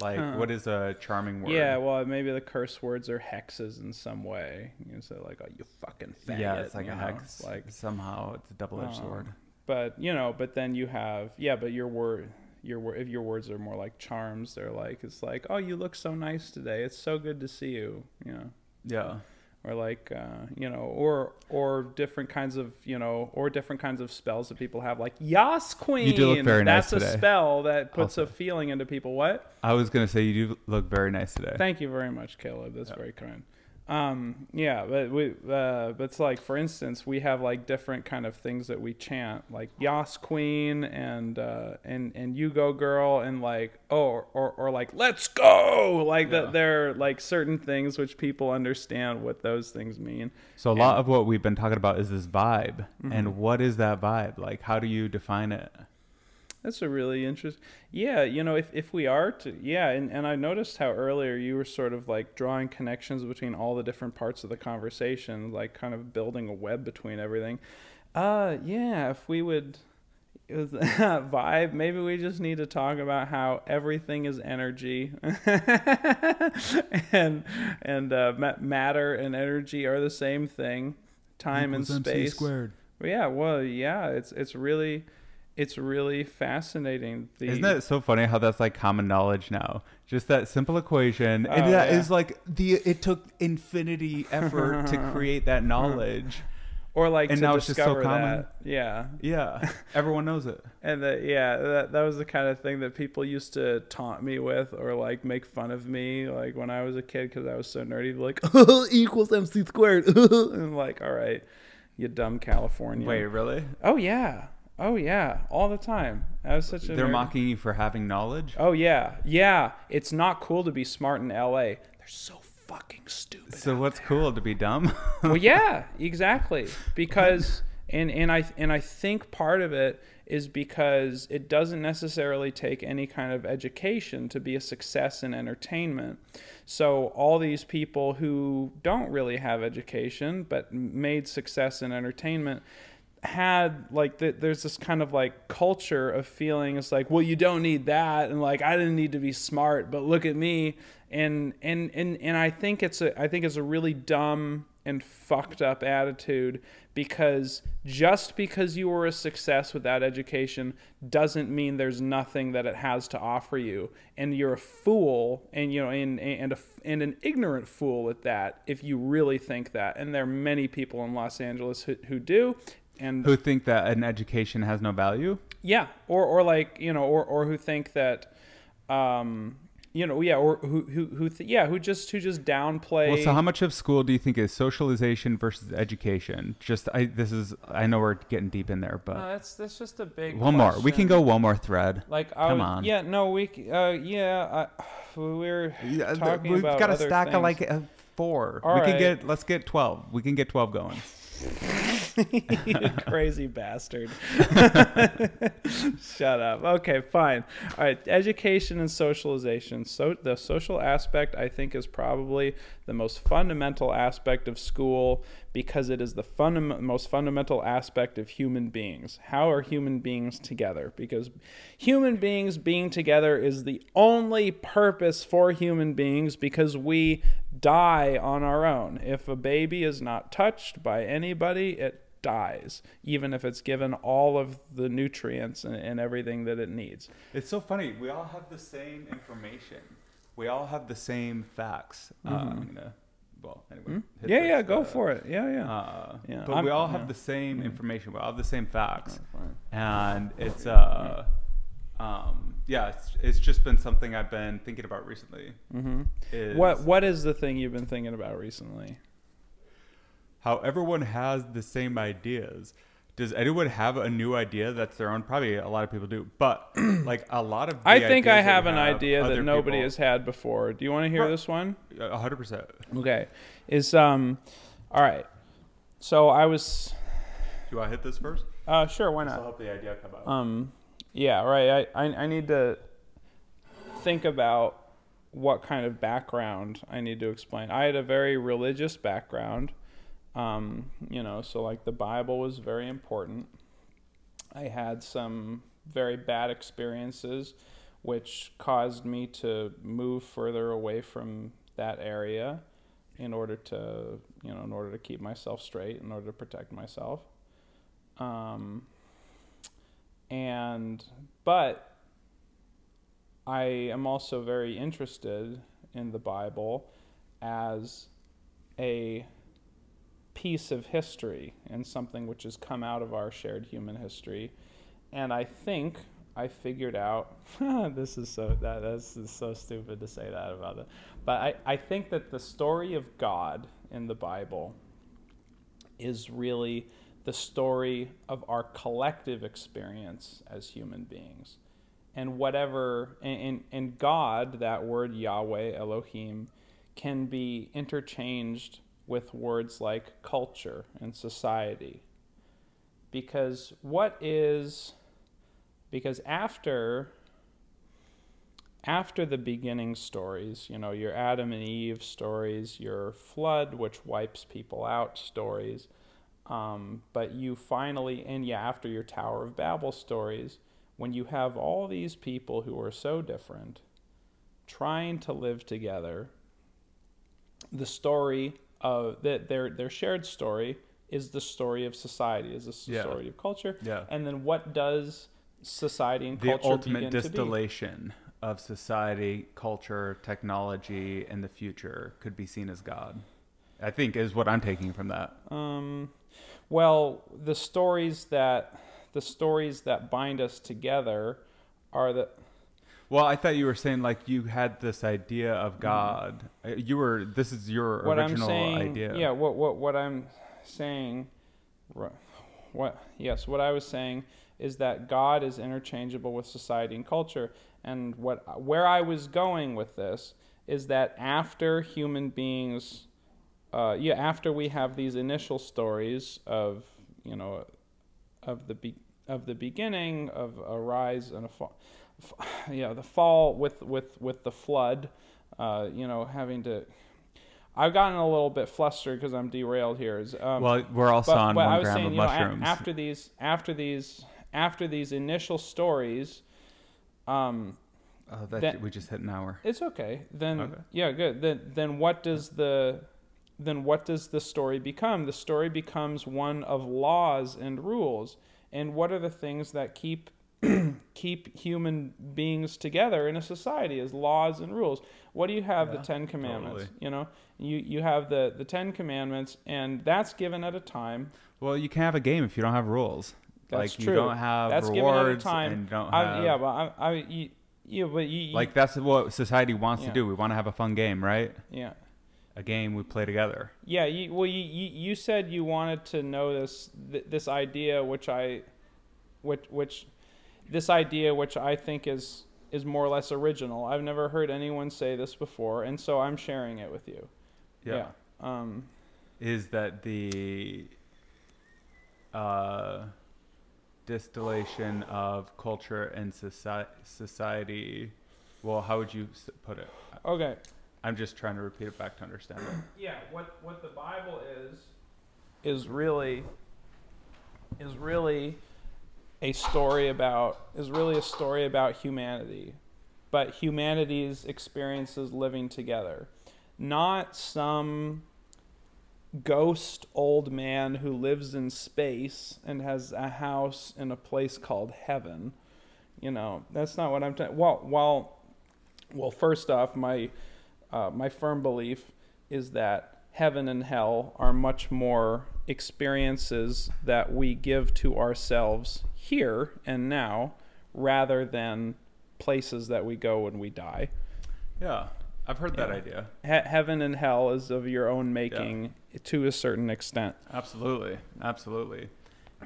Like, Huh. what is a charming word? Yeah, well, maybe the curse words are hexes in some way. You say like, "Oh, you fucking faggot." yeah, it's like a know? hex. Like, somehow it's a double-edged um, sword. But you know, but then you have yeah, but your word, your word, if your words are more like charms, they're like it's like, "Oh, you look so nice today. It's so good to see you." You know. Yeah, or like uh, you know or or different kinds of you know or different kinds of spells that people have like yas queen You do look very nice that's a today. spell that puts Also. a feeling into people what I was gonna say you do look very nice today. thank you very much caleb that's Yeah. very kind um yeah but we uh but it's like for instance we have like different kind of things that we chant like yas queen and uh and and you go girl and like oh or or like let's go like Yeah. that there are like certain things which people understand what those things mean So a lot of what we've been talking about is this vibe, Mm-hmm. and what is that vibe? Like, how do you define it? That's a really interesting. Yeah, you know, if, if we are to, yeah, and, and I noticed how earlier you were sort of like drawing connections between all the different parts of the conversation, like kind of building a web between everything. Uh, yeah, if we would vibe, maybe we just need to talk about how everything is energy, and and uh, ma- matter and energy are the same thing, time and MC space. squared. Yeah, well, yeah, it's it's really it's really fascinating. The, Isn't that so funny how that's like common knowledge now? Just that simple equation, Oh, and that yeah. is like the. It took infinity effort to create that knowledge. or like and now it's just so common? that? Yeah, Yeah, everyone knows it. and that yeah, that that was the kind of thing that people used to taunt me with, or like make fun of me, like when I was a kid because I was so nerdy. Like equals MC squared, and like, all right, you dumb California. Wait, really? Oh yeah. Oh yeah, all the time. I was such a They're nerd. mocking you for having knowledge. Oh yeah, yeah. It's not cool to be smart in L.A. They're so fucking stupid. So what's cool to be dumb? well, yeah, exactly. Because and and I and I think part of it is because it doesn't necessarily take any kind of education to be a success in entertainment. So all these people who don't really have education but made success in entertainment had like the, there's this kind of like culture of feeling it's like well you don't need that and like I didn't need to be smart but look at me. And and and and I think it's a I think it's a really dumb and fucked up attitude because just because you were a success without education doesn't mean there's nothing that it has to offer you. And you're a fool and you know and and a, and an ignorant fool at that if you really think that. And there are many people in Los Angeles who, who do and Who think that an education has no value? yeah, or or like you know, or or who think that, um, you know, yeah, or who who who th- yeah, who just who just downplay. Well, so how much of school do you think is socialization versus education? Just I this is I know we're getting deep in there, but Uh, that's that's just a big. one more. We can go one more thread. Like I Come would- on. Yeah, no, we. Uh, yeah, I, we were Yeah, th- talking We've about got a stack things. of like uh, four. All we right. can get let's get twelve. We can get twelve going. You crazy bastard. Shut up. Okay, fine. All right, education and socialization. So the social aspect I think is probably the most fundamental aspect of school because it is the most fundamental aspect of human beings. How are human beings together? Because human beings being together is the only purpose for human beings because we die on our own. If a baby is not touched by anybody, it dies, even if it's given all of the nutrients and, and everything that it needs. It's so funny. We all have the same information. We all have the same facts. Uh, I'm gonna, well, anyway. Mm-hmm. Yeah, this, yeah, go uh, for it. Yeah, yeah. Uh, Yeah, but I'm- we all yeah. have the same information. We all have the same facts, Fine. and it's uh, um, yeah, it's, it's just been something I've been thinking about recently. hmm Is What What is the thing you've been thinking about recently? how everyone has the same ideas. Does anyone have a new idea that's their own? Probably a lot of people do, but like a lot of I think I have an idea that nobody people- has had before. Do you want to hear this one? A hundred percent. Okay. Is um, all right. So I was, Do I hit this first? uh, sure, why I'll not? help the idea come out. Um, yeah, right. I, I, I need to think about what kind of background I need to explain. I had a very religious background, um, you know, so like the Bible was very important. I had some very bad experiences, which caused me to move further away from that area in order to, you know, in order to keep myself straight, in order to protect myself. Um, and but I am also very interested in the Bible as a piece of history and something which has come out of our shared human history. And I think I figured out this is so that this is so stupid to say that about it. But I, I think that the story of God in the Bible is really the story of our collective experience as human beings. And whatever, and, and, God, that word Yahweh, Elohim, can be interchanged with words like culture and society. Because what is, because after, after the beginning stories, you know, your Adam and Eve stories, your flood, which wipes people out stories, um, but you finally, and yeah, after your Tower of Babel stories, when you have all these people who are so different trying to live together, the story of that their their shared story is the story of society, is the Yeah. story of culture. Yeah. And then what does society and the culture the ultimate begin to be? distillation of society, culture, technology, and the future could be seen as God. I think is what I'm taking from that. Um, well, the stories that the stories that bind us together are the Well, I thought you were saying like you had this idea of God. Uh, You were. This is your Mm-hmm. what I'm original saying. idea. Yeah, what what what I'm saying. what yes, what I was saying is that God is interchangeable with society and culture. And what where I was going with this is that after human beings, uh, yeah, after we have these initial stories of you know, of the be- of the beginning of a rise and a fall, f- yeah, the fall with with with the flood, uh, you know, having to. I've gotten a little bit flustered because I'm derailed here. Is, um, well, we're also but, on but one I was gram saying, of you know, a- mushrooms. after these, after these, after these initial stories, um, oh, that, that- we just hit an hour. it's okay. Then Okay. yeah, good. Then then what does the then what does the story become? The story becomes one of laws and rules. And what are the things that keep keep human beings together in a society is laws and rules. What do you have Yeah, the 10 commandments, totally. you know? You you have the the 10 commandments and that's given at a time. Well, you can't have a game if you don't have rules. That's like you true. don't have That's given at a time. and don't I, yeah, but I, I you, yeah, but you, you like that's what society wants Yeah. to do. We want to have a fun game, right? yeah. A game we play together. Yeah, you, well, you, you, you said you wanted to know this th- this idea, which I, which which, this idea, which I think is is more or less original. I've never heard anyone say this before, and so I'm sharing it with you. Yeah. Um. Is that the uh, distillation of culture and soci- society? Well, how would you put it? Okay. I'm just trying to repeat it back to understand it. Yeah. What what the Bible is is really is really a story about is really a story about humanity, but humanity's experiences living together, not some ghost old man who lives in space and has a house in a place called heaven. You know, that's not what I'm talking. Well, well, well. First off, my uh, my firm belief is that heaven and hell are much more experiences that we give to ourselves here and now rather than places that we go when we die. Yeah, I've heard that idea. He- heaven and hell is of your own making to a certain extent. Absolutely, absolutely.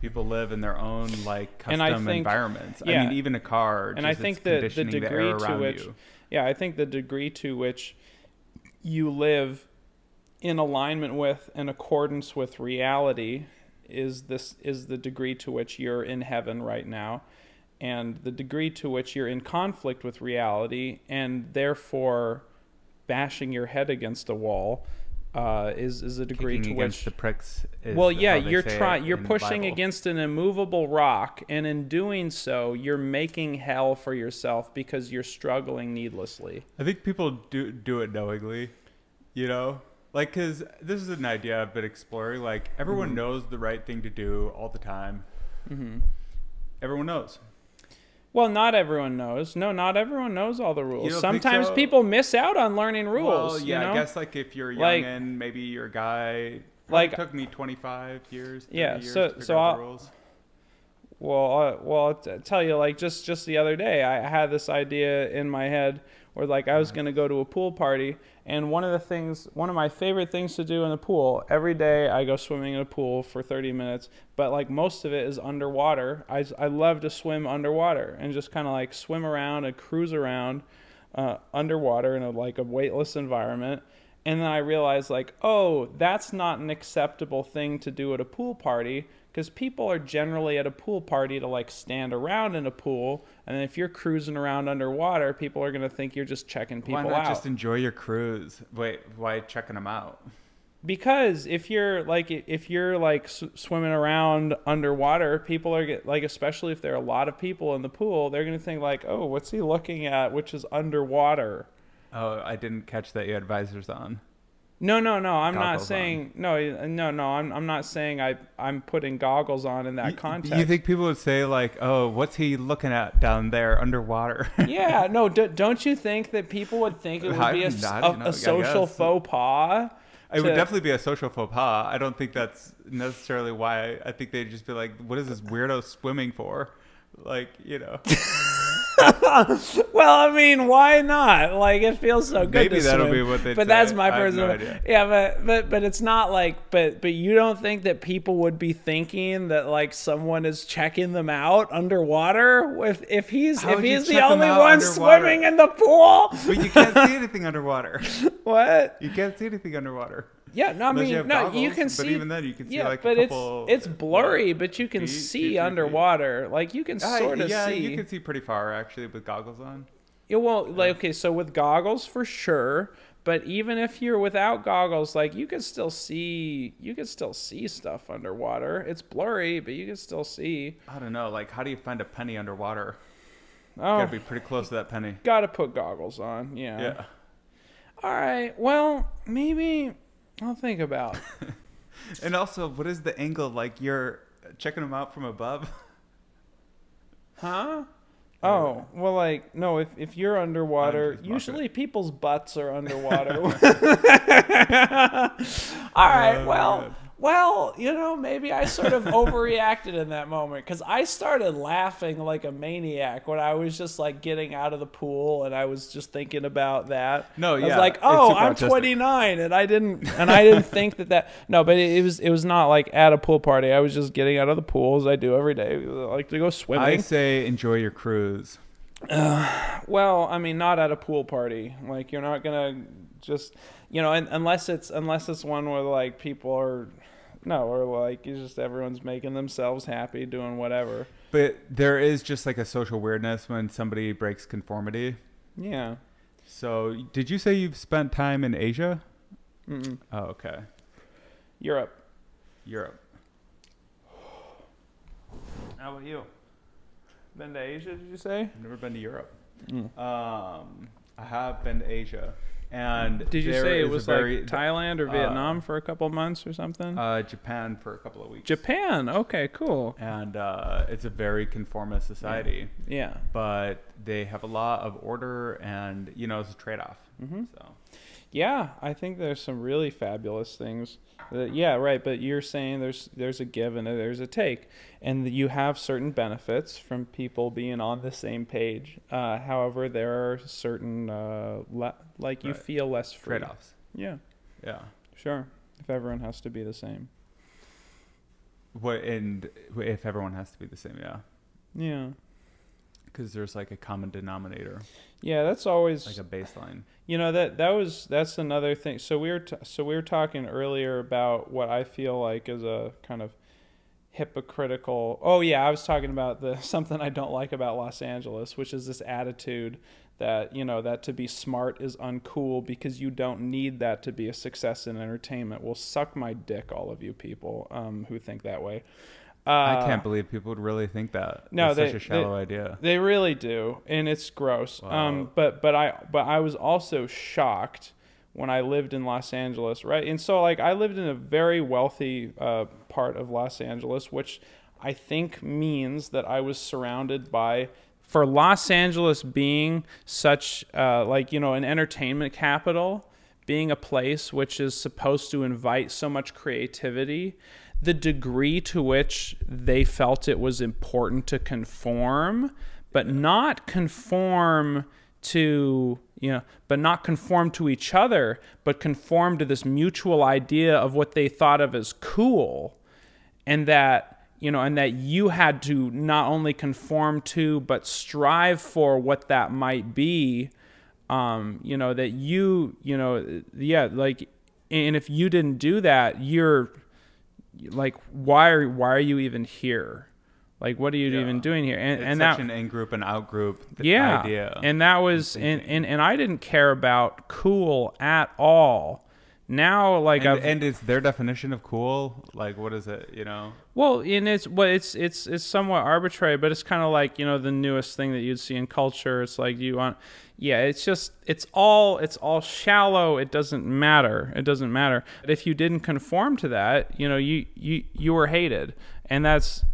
People live in their own like custom And I think- environments. I mean, even a car. And I think it's the, the the degree to which, you. yeah, I think the degree to which you live in alignment with, in accordance with reality, is this is the degree to which you're in heaven right now, and the degree to which you're in conflict with reality, and therefore bashing your head against a wall, uh, is is a degree Kicking to against which the pricks. Is well, yeah, you're trying. You're pushing against an immovable rock, and in doing so, you're making hell for yourself because you're struggling needlessly. I think people do do it knowingly, you know, like because this is an idea I've been exploring. Like everyone Mm-hmm. knows the right thing to do all the time. hmm Everyone knows. Well, not everyone knows. No, not everyone knows all the rules. Sometimes so? people miss out on learning rules. Well, yeah, you know? I guess like if you're young Like- and maybe you're a guy. Like- took me 25 years. Yeah, years so- to so the rules. Well, uh, well, I'll t- tell you, like just just the other day, I had this idea in my head where like I was gonna go to a pool party, and one of the things, one of my favorite things to do in the pool, every day I go swimming in a pool for 30 minutes, but like most of it is underwater. I I love to swim underwater and just kind of like swim around and cruise around uh, underwater in a like a weightless environment. And then I realized, like, oh, that's not an acceptable thing to do at a pool party because people are generally at a pool party to like stand around in a pool. And if you're cruising around underwater, people are going to think you're just checking people Why not out. just enjoy your cruise? Wait, why checking them out? because if you're like if you're like s- swimming around underwater people are get, like especially if there are a lot of people in the pool they're going to think like oh what's he looking at which is underwater Oh, I didn't catch that you had visors on. No, no, no. I'm not Goggles on. saying no, no, no. I'm I'm not saying I I'm putting goggles on in that Y- context. You think people would say like, "Oh, what's he looking at down there underwater?" yeah, no. D- don't you think that people would think it would I- be a, I a- don't know, I a social faux pas? It would definitely be a social faux pas. I don't think that's necessarily why. I think they'd just be like, "What is this weirdo swimming for?" Like, you know. well, I mean, why not? Like, it feels so good. Maybe to that'll swim. be what they But say. that's my no personal. idea. yeah, but but but it's not like. But but you don't think that people would be thinking that like someone is checking them out underwater if if he's How if he's the only one underwater? swimming in the pool? But you can't see anything underwater. what? You can't see anything underwater. Yeah, no, I Unless mean, you have no, you goggles, can but see. even then you can see, yeah, like, a but couple, it's it's uh, blurry, but you can feet, see feet. underwater. Like you can Ah, sort of yeah, see. you can see pretty far actually with goggles on. Yeah, well, like okay, so with goggles for sure, but even if you're without goggles, like you can still see, you can still see stuff underwater. It's blurry, but you can still see. I don't know. Like, how do you find a penny underwater? Oh, Gotta be pretty close to that penny. gotta put goggles on. Yeah. Yeah. All right. Well, maybe I'll think about. And also, what is the angle? Like, you're checking them out from above? Huh? Oh, well, like, no, if, if you're underwater, usually people's butts are underwater. All right, Oh, well, God. Well, you know, maybe I sort of overreacted in that moment because I started laughing like a maniac when I was just like getting out of the pool and I was just thinking about that. No, I was yeah, like, oh, I'm autistic. 29 and I didn't, and I didn't think that that, no, but it, it was, it was not like at a pool party. I was just getting out of the pool as I do every day. I like to go swimming. I say enjoy your cruise. Well, I mean, not at a pool party. Like you're not gonna just, you know, un unless it's unless it's one where like people are, no, or like it's just everyone's making themselves happy doing whatever. But there is just like a social weirdness when somebody breaks conformity. Yeah. So, did you say you've spent time in Asia? Mm-mm. Oh, okay. Europe. Europe. How about you? Been to Asia? Did you say? I've never been to Europe. Mm. Um, I have been to Asia, and Did you say it was very, like Thailand or uh, Vietnam for a couple months or something? uh, Japan for a couple of weeks. Japan. Okay, cool. and uh, it's a very conformist society, Yeah. but they have a lot of order, and you know it's a trade-off. Mm-hmm. So Yeah, I think there's some really fabulous things. That, yeah, right. But you're saying there's there's a give and there's a take, and you have certain benefits from people being on the same page. Uh, however, there are certain uh, le- like you Right. feel less free. trade-offs. Yeah, Yeah. sure. If everyone has to be the same. What and if everyone has to be the same, yeah, Yeah. because there's like a common denominator, Yeah, that's always like a baseline. You know that that was that's another thing. So we were t- so we were talking earlier about what I feel like is a kind of hypocritical. Oh yeah, I was talking about the something I don't like about Los Angeles, which is this attitude that you know that to be smart is uncool because you don't need that to be a success in entertainment. Well, suck my dick, all of you people um, who think that way. Uh, I can't believe people would really think that. no, it's they- such a shallow they- idea. They really do, and it's gross. Um, but but I but I was also shocked when I lived in Los Angeles, right? And so like I lived in a very wealthy uh, part of Los Angeles, which I think means that I was surrounded by. For Los Angeles being such uh, like you know an entertainment capital, being a place which is supposed to invite so much creativity, the degree to which they felt it was important to conform, but not conform to, you know, but not conform to each other, but conform to this mutual idea of what they thought of as cool. And that, you know, and that you had to not only conform to, but strive for what that might be um, you know, that you, you know, yeah, like, and if you didn't do that, you're like, why are why are you even here? Like, what are you Yeah. even doing here? And It's and such that an in group and out group yeah, idea. and that was and, and and I didn't care about cool at all. Now, like and, and it's their definition of cool. Like, what is it? You know, Well, and it's well, it's it's it's somewhat arbitrary, but it's kind of like you know the newest thing that you'd see in culture. It's like you want, yeah. It's just it's all it's all shallow. It doesn't matter. It doesn't matter. But if you didn't conform to that, you know, you you you were hated, and that's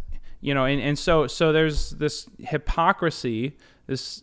you know, and and so so there's this hypocrisy, this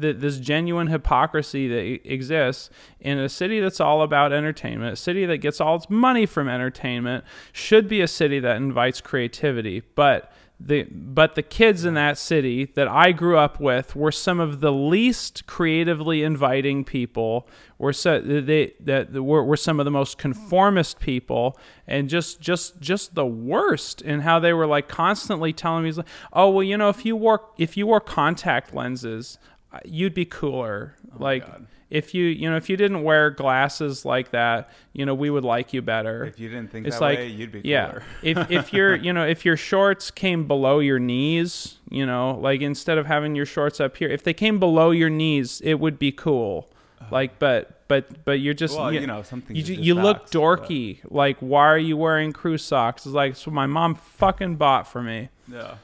th- this genuine hypocrisy that exists in a city that's all about entertainment, a city that gets all its money from entertainment, should be a city that invites creativity. But the but the kids in that city that I grew up with were some of the least creatively inviting people. Were so they that were, were some of the most conformist people, and just just just the worst in how they were like constantly telling me, "Oh well, you know, if you wore if you wore contact lenses, uh, you'd be cooler." Like God. if you you know if you didn't wear glasses like that, you know, we would like you better. If you didn't think it's that like way, you'd be yeah if if your you know if your shorts came below your knees you know like instead of having your shorts up here if they came below your knees it would be cool. Like but but but you're just Well, you, you know, some things you, you look facts, but- dorky. Like why are you wearing crew socks? It's like so my mom fucking bought for me. Yeah,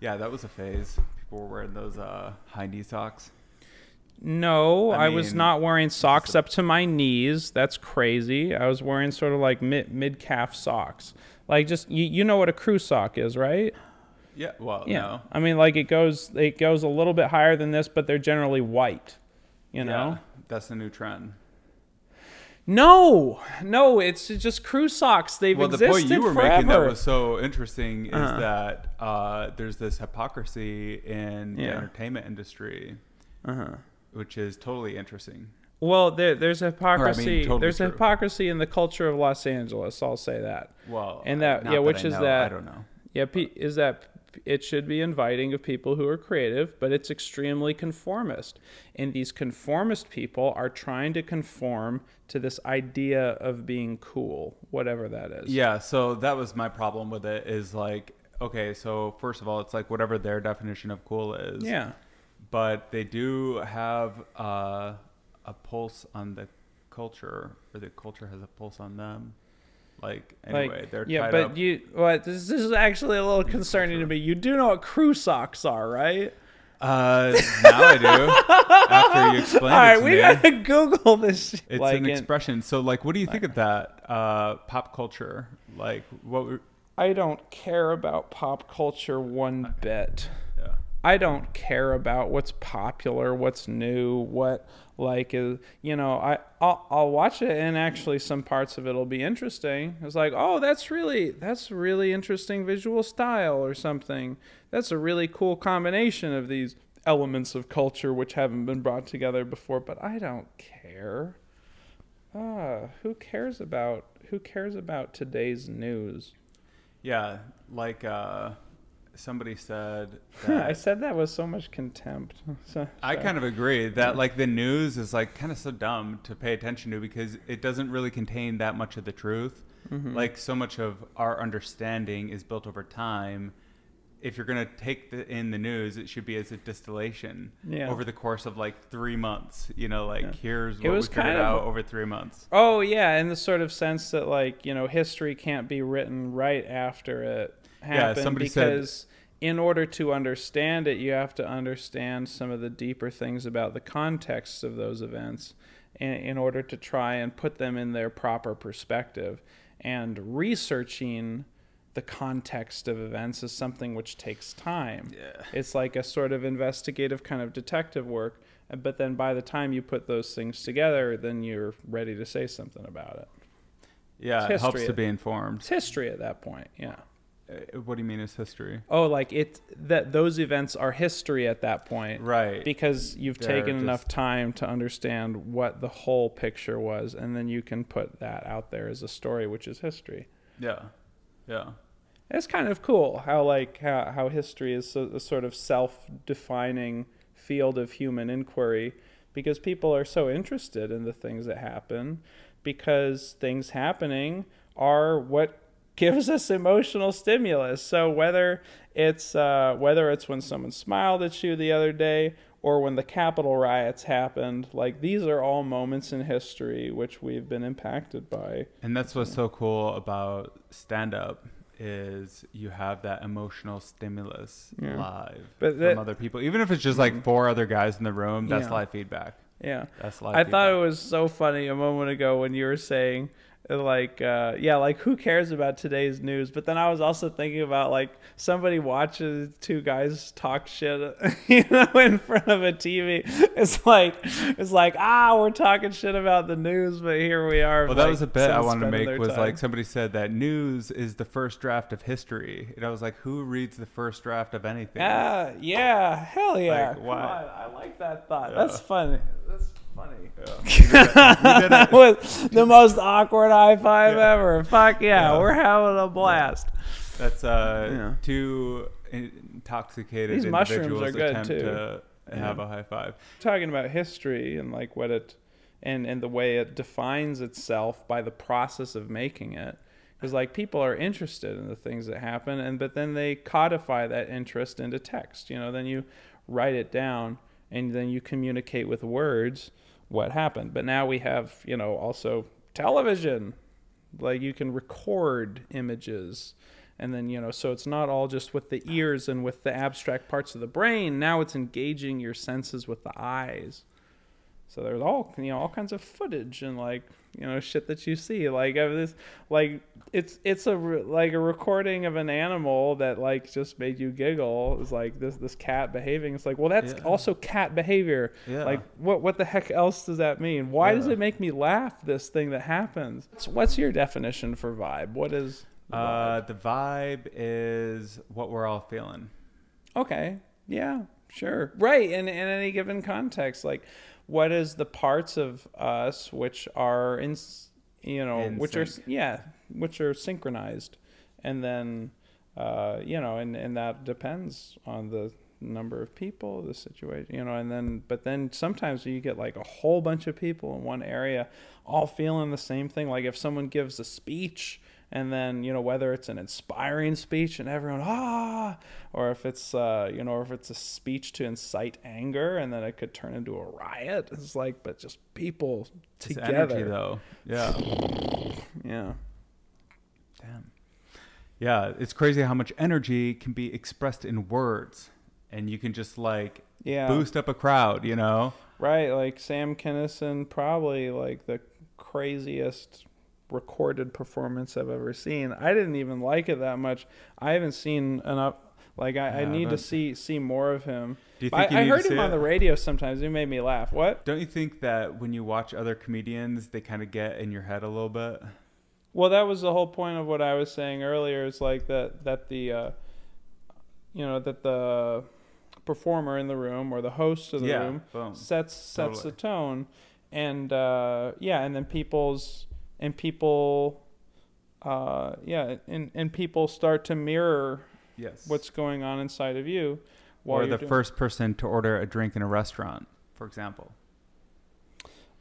yeah, that was a phase. People were wearing those uh, high knee socks. No, I I, was not wearing socks up to my knees. That's crazy. I was wearing sort of like mid mid calf socks. Like just you, you know what a crew sock is, right? Yeah, well, Yeah. no. I mean like it goes it goes a little bit higher than this, but they're generally white. You know? Yeah, that's the new trend. No. No, it's just crew socks. They've Well, the point you were forever. making that was so interesting is Uh-huh. that uh, there's this hypocrisy in the entertainment industry, uh-huh. Which is totally interesting. Well, there, there's a hypocrisy. totally there's hypocrisy in the culture of Los Angeles. I'll say that. Well, And I- that- yeah, which I is know, that- I don't know. Yeah, pe- is that it should be inviting of people who are creative, but it's extremely conformist. And these conformist people are trying to conform to this idea of being cool, whatever that is. Yeah, so that was my problem with it. Is like, okay, so first of all, it's like whatever their definition of cool is. Yeah. But they do have uh, a pulse on the culture, or the culture has a pulse on them. Like anyway, like, they're yeah, but up. you what this, this is actually a little concerning to me. You do know what crew socks are, right? uh, now I do. After you explained All it right, to we me, gotta Google this. shit. it's like an expression. So, like, what do you think of that uh, pop culture? Like, what? Were, I don't care about pop culture one bit. I don't care about what's popular, what's new, what like is you know I I'll, I'll watch it and actually some parts of it'll be interesting. It's like oh that's really that's really interesting visual style or something. That's a really cool combination of these elements of culture which haven't been brought together before. But I don't care. Ah, who cares about who cares about today's news? Yeah, like uh, somebody said. I said that with so much contempt. So, I kind of agree that like the news is like kind of so dumb to pay attention to because it doesn't really contain that much of the truth. Mm-hmm. Like so much of our understanding is built over time. If you're gonna take the, in the news, it should be as a distillation Yeah. over the course of like three months. You know, like Yeah. here's It what we was figured kind of- out over three months. Oh yeah, in the sort of sense that like you know history can't be written right after it somebody said- because in order to understand it, you have to understand some of the deeper things about the context of those events, in, in order to try and put them in their proper perspective. And researching the context of events is something which takes time. Yeah. It's like a sort of investigative kind of detective work. But then by the time you put those things together, then you're ready to say something about it. Yeah, it helps to be informed. It's history at that point, yeah. Uh, What do you mean is history? Oh, like it that those events are history at that point. Right. Because you've They're taken enough time to understand what the whole picture was, and then you can put that out there as a story, which is history. Yeah. Yeah. It's kind of cool how like how, how history is so, a sort of self-defining field of human inquiry because people are so interested in the things that happen because things happening are what gives us emotional stimulus. So whether it's uh, whether it's when someone smiled at you the other day or when the Capitol riots happened, like these are all moments in history which we've been impacted by. And that's what's so cool about stand up is you have that emotional stimulus Yeah. live But from other people. Even if it's just like four other guys in the room, that's Yeah. live feedback. Yeah. That's live I thought it was so funny a moment ago when you were saying like uh, yeah like who cares about today's news but then i was also thinking about like somebody watches two guys talk shit you know in front of a tv it's like it's like ah we're talking shit about the news but here we are Well, that like, was a bit I wanted to make was time. like somebody said that news is the first draft of history, and I was like, who reads the first draft of anything? Ah, yeah, hell yeah. Like, why? I like that thought. Yeah. That's funny. That's funny. We did it. that was the most awkward high five Yeah. ever. Fuck yeah, Yeah. we're having a blast. That's uh, Yeah. two intoxicated These mushrooms individuals are good, attempt too. to have a high five. Talking about history and like what it and and the way it defines itself by the process of making it. Because like people are interested in the things that happen, and but then they codify that interest into text. You know, then you write it down, and then you communicate with words what happened. But now we have you know also television, like you can record images, and then you know so it's not all just with the ears and with the abstract parts of the brain. Now it's engaging your senses with the eyes. So there's all you know all kinds of footage and like you know shit that you see like of this like it's it's a re- like a recording of an animal that like just made you giggle. It's like this this cat behaving. It's like well that's Yeah. also cat behavior. Yeah. Like what what the heck else does that mean? Why does it make me laugh? This thing that happens. What's, what's your definition for vibe? What is the Uh, vibe? the vibe is what we're all feeling. Okay. Yeah, sure. Right. In in any given context, like what is the parts of us which are in you know, In which are yeah, which are synchronized. And then uh, you know, and and that depends on the number of people, the situation, you know, and then but then sometimes you get like a whole bunch of people in one area all feeling the same thing. Like if someone gives a speech and then you know whether it's an inspiring speech and everyone ah or if it's uh you know or if it's a speech to incite anger and then it could turn into a riot it's like but just people It's together energy, though. Yeah. yeah Damn. Yeah, it's crazy how much energy can be expressed in words, and you can just like yeah boost up a crowd. You know. right like sam kinison probably like the craziest recorded performance i've ever seen i didn't even like it that much i haven't seen enough like i, I need to see see more of him Do you I, think you I to heard him on it? the radio sometimes he made me laugh what Don't you think that when you watch other comedians, they kind of get in your head a little bit? Well, that was the whole point of what I was saying earlier. Is like that that the, uh, you know, that the performer in the room or the host of the yeah. room Boom. sets sets Totally. the tone, and uh, yeah, and then people's and people, uh, yeah, and and people start to mirror Yes. what's going on inside of you. While or the first person to order a drink in a restaurant, for example.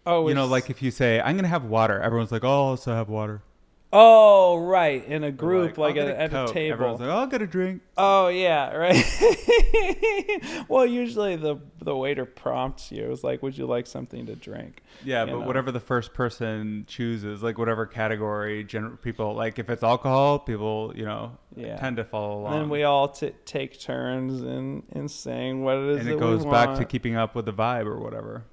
oh, you know, like if you say, "I'm gonna have water," everyone's like, "Oh, I'll also have water." Oh, right, in a group, like, "I'll at, get at a table. Everyone's like, "Oh, "I'll get a drink." Oh yeah, right. well, usually the the waiter prompts you. It's like, "Would you like something to drink?" Yeah, You but know. whatever the first person chooses, like whatever category, gen- people like if it's alcohol, people you know Yeah. tend to follow along. And then we all t- take turns in in saying what it is and it goes back to keeping up with the vibe or whatever.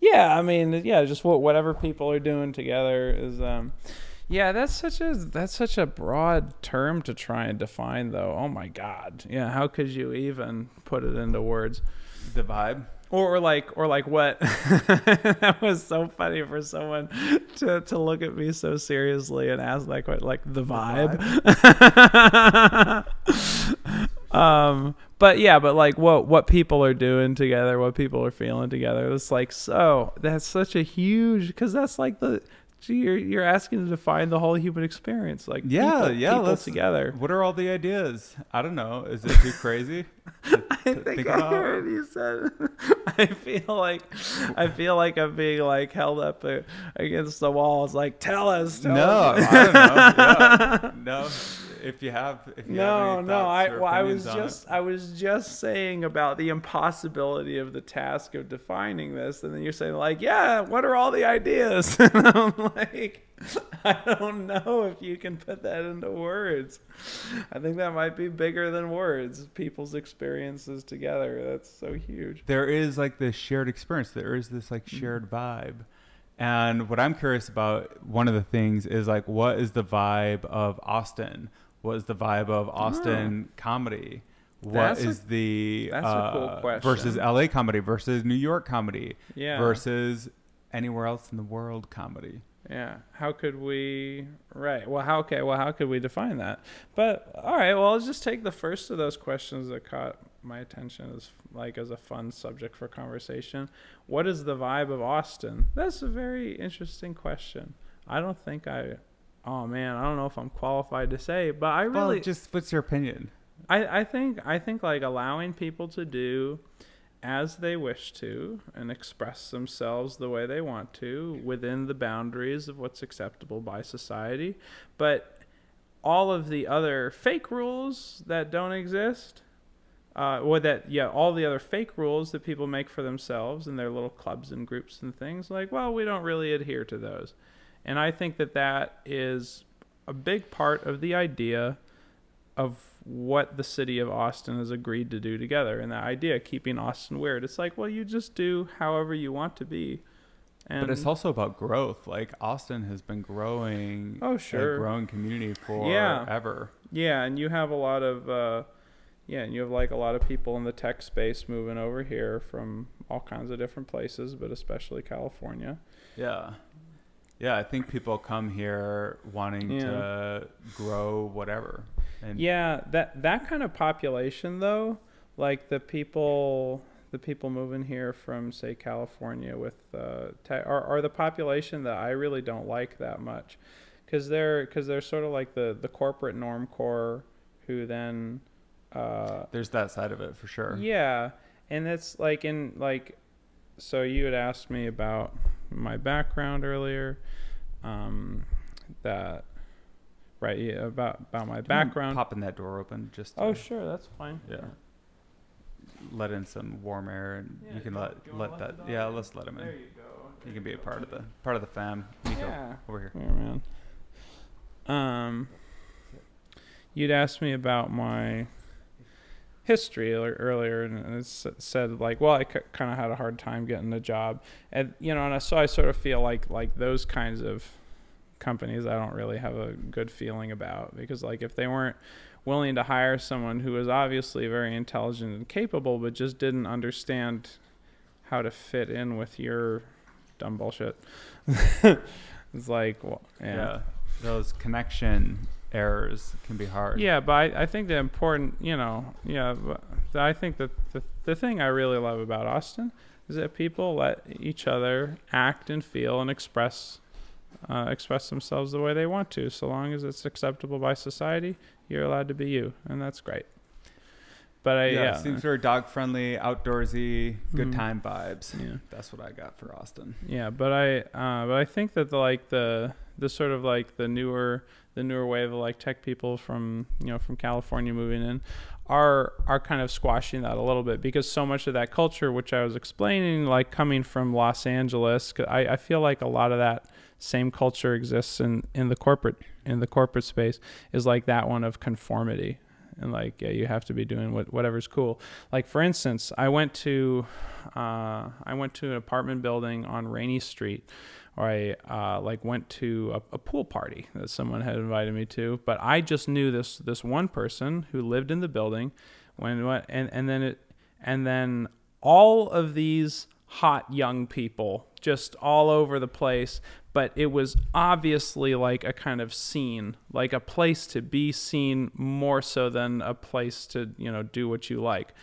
Yeah, I mean, yeah, just what whatever people are doing together is. um yeah, that's such a that's such a broad term to try and define, though. Oh my God, yeah, how could you even put it into words? The vibe. Or, or like or like what that was so funny for someone to, to look at me so seriously and ask that question like the vibe, um but yeah but like what what people are doing together what people are feeling together it's like so that's such a huge because that's like the gee, you're you're asking to define the whole human experience like Yeah, people, yeah. people let's- together What are all the ideas? I don't know. Is it too crazy? to- I think, think I heard you said. I feel like I feel like I'm being like held up against the wall. It's like tell us. Tell No, us. I don't know. Yeah. No, if you have, if you have No, any no. I well, I was on it. just I was just saying about the impossibility of the task of defining this, and then you're saying like, yeah, what are all the ideas? And I'm like, I don't know if you can put that into words. I think that might be bigger than words. People's experiences together. That's so huge. there is like this shared experience. There is this like Mm-hmm. shared vibe, And what I'm curious about, one of the things is like, what is the vibe of Austin? What is the vibe of Austin comedy? What That's is a- the that's a cool uh, question. versus LA comedy versus New York comedy Yeah. versus anywhere else in the world comedy? Yeah. How could we? Right. Well, how okay? Well, how could we define that? But all right. Well, let's just take the first of those questions that caught my attention as like as a fun subject for conversation. What is the vibe of Austin? That's a very interesting question. I don't think I. Oh man, I don't know if I'm qualified to say, but I really well, just what's your opinion? I, I think I think like allowing people to do as they wish to and express themselves the way they want to within the boundaries of what's acceptable by society. But all of the other fake rules that don't exist, uh, or that yeah, all the other fake rules that people make for themselves in their little clubs and groups and things, like well, we don't really adhere to those, and I think that that is a big part of the idea of what the city of Austin has agreed to do together and that idea keeping Austin weird. It's like, well, you just do however you want to be. And but it's also about growth. Like Austin has been growing, Oh, sure. a growing community for Yeah. forever. yeah, and you have a lot of uh yeah, and you have like a lot of people in the tech space moving over here from all kinds of different places, but especially California. Yeah. Yeah, I think people come here wanting Yeah. to grow whatever. And Yeah, that that kind of population though, like the people the people moving here from say California with uh te- are are the population that I really don't like that much cuz they're cuz they're sort of like the the corporate norm core who then uh there's that side of it for sure. yeah, and it's like in like, so you had asked me about my background earlier, um, that, right? Yeah, about about my Do you mind background. Popping that door open just to Oh, sure, that's fine. Yeah. let in some warm air and Yeah, you can do let do you wanna let let that the yeah, in? let's let him in. There you go. He can be a part of the part of the fam. Nico, Yeah. over here. Yeah, man. Um, you'd asked me about my history earlier, and it said like, well, I kind of had a hard time getting a job, and you know, and so I sort of feel like like those kinds of companies I don't really have a good feeling about because like if they weren't willing to hire someone who was obviously very intelligent and capable but just didn't understand how to fit in with your dumb bullshit it's like well, Yeah. Those connection errors can be hard. yeah, but I, I think the important, you know, yeah, I think that the, the thing I really love about Austin is that people let each other act and feel and express uh, express themselves the way they want to, so long as it's acceptable by society. You're allowed to be you, and that's great. But I, yeah, yeah, seems very dog friendly, outdoorsy, good Mhm. time vibes. yeah. That's what I got for Austin. Yeah, but I uh, but I think that the like the the sort of like the newer the newer wave of like tech people from you know from California moving in are are kind of squashing that a little bit because so much of that culture which I was explaining like coming from Los Angeles I, I feel like a lot of that same culture exists in in the corporate in the corporate space is like that one of conformity and like yeah, you have to be doing what whatever's cool. Like for instance i went to uh, i went to an apartment building on Rainey Street or i uh, like went to a, a pool party that someone had invited me to but i just knew this this one person who lived in the building when what and and then it and then all of these hot young people just all over the place but it was obviously like a kind of scene like a place to be seen more so than a place to you know do what you like.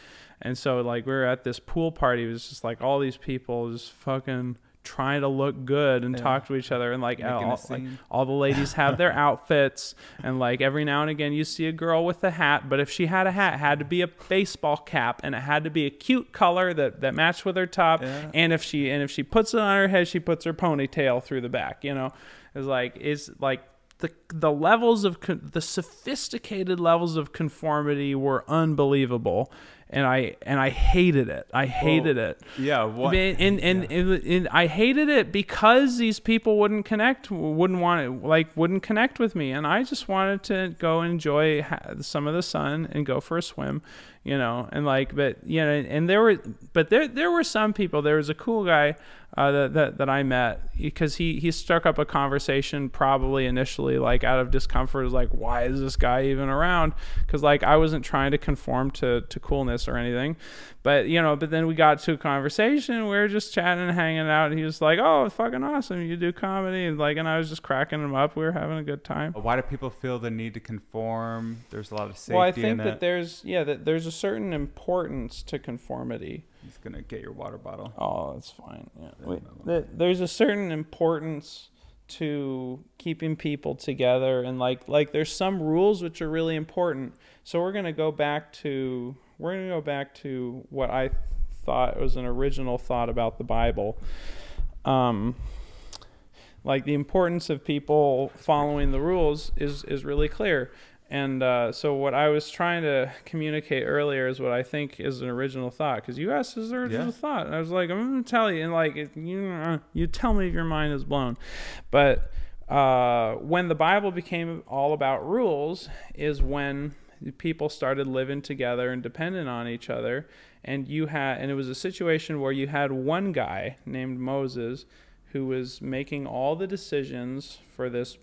And so like we were at this pool party it was just like all these people just fucking trying to look good and Yeah. talk to each other and like all, like all the ladies have their outfits and like every now and again you see a girl with a hat but if she had a hat it had to be a baseball cap and it had to be a cute color that that matched with her top Yeah. and if she and if she puts it on her head she puts her ponytail through the back you know it's like is like the the levels of con- the sophisticated levels of conformity were unbelievable and I and I hated it. I hated it. Yeah. What? And and, and, and, and I hated it because these people wouldn't connect, wouldn't want to like wouldn't connect with me, and I just wanted to go enjoy some of the sun and go for a swim, you know, and like, but you know, and there were, but there there were some people. There was a cool guy uh, that, that that I met because he he struck up a conversation probably initially like out of discomfort, like, why is this guy even around? Because like I wasn't trying to conform to to coolness or anything, but you know, but then we got to a conversation. We were just chatting and hanging out. And he was like, "Oh, fucking awesome! You do comedy." And like, and I was just cracking him up. We were having a good time. Why do people feel the need to conform? There's a lot of safety Well, I think in that it. there's yeah that there's a certain importance to conformity. He's gonna get your water bottle. Oh, that's fine. Yeah. Wait, th- there's a certain importance to keeping people together and like like there's some rules which are really important. So we're going to go back to we're going to go back to what I thought was an original thought about the Bible. Um like the importance of people following the rules is is really clear. And uh, so what I was trying to communicate earlier is what I think is an original thought. Because you asked, "Is there an original Yeah. thought?" And I was like, "I'm going to tell you." And like, it, you uh, you tell me if your mind is blown. But uh, when the Bible became all about rules, is when people started living together and dependent on each other. And you had, and it was a situation where you had one guy named Moses who was making all the decisions for this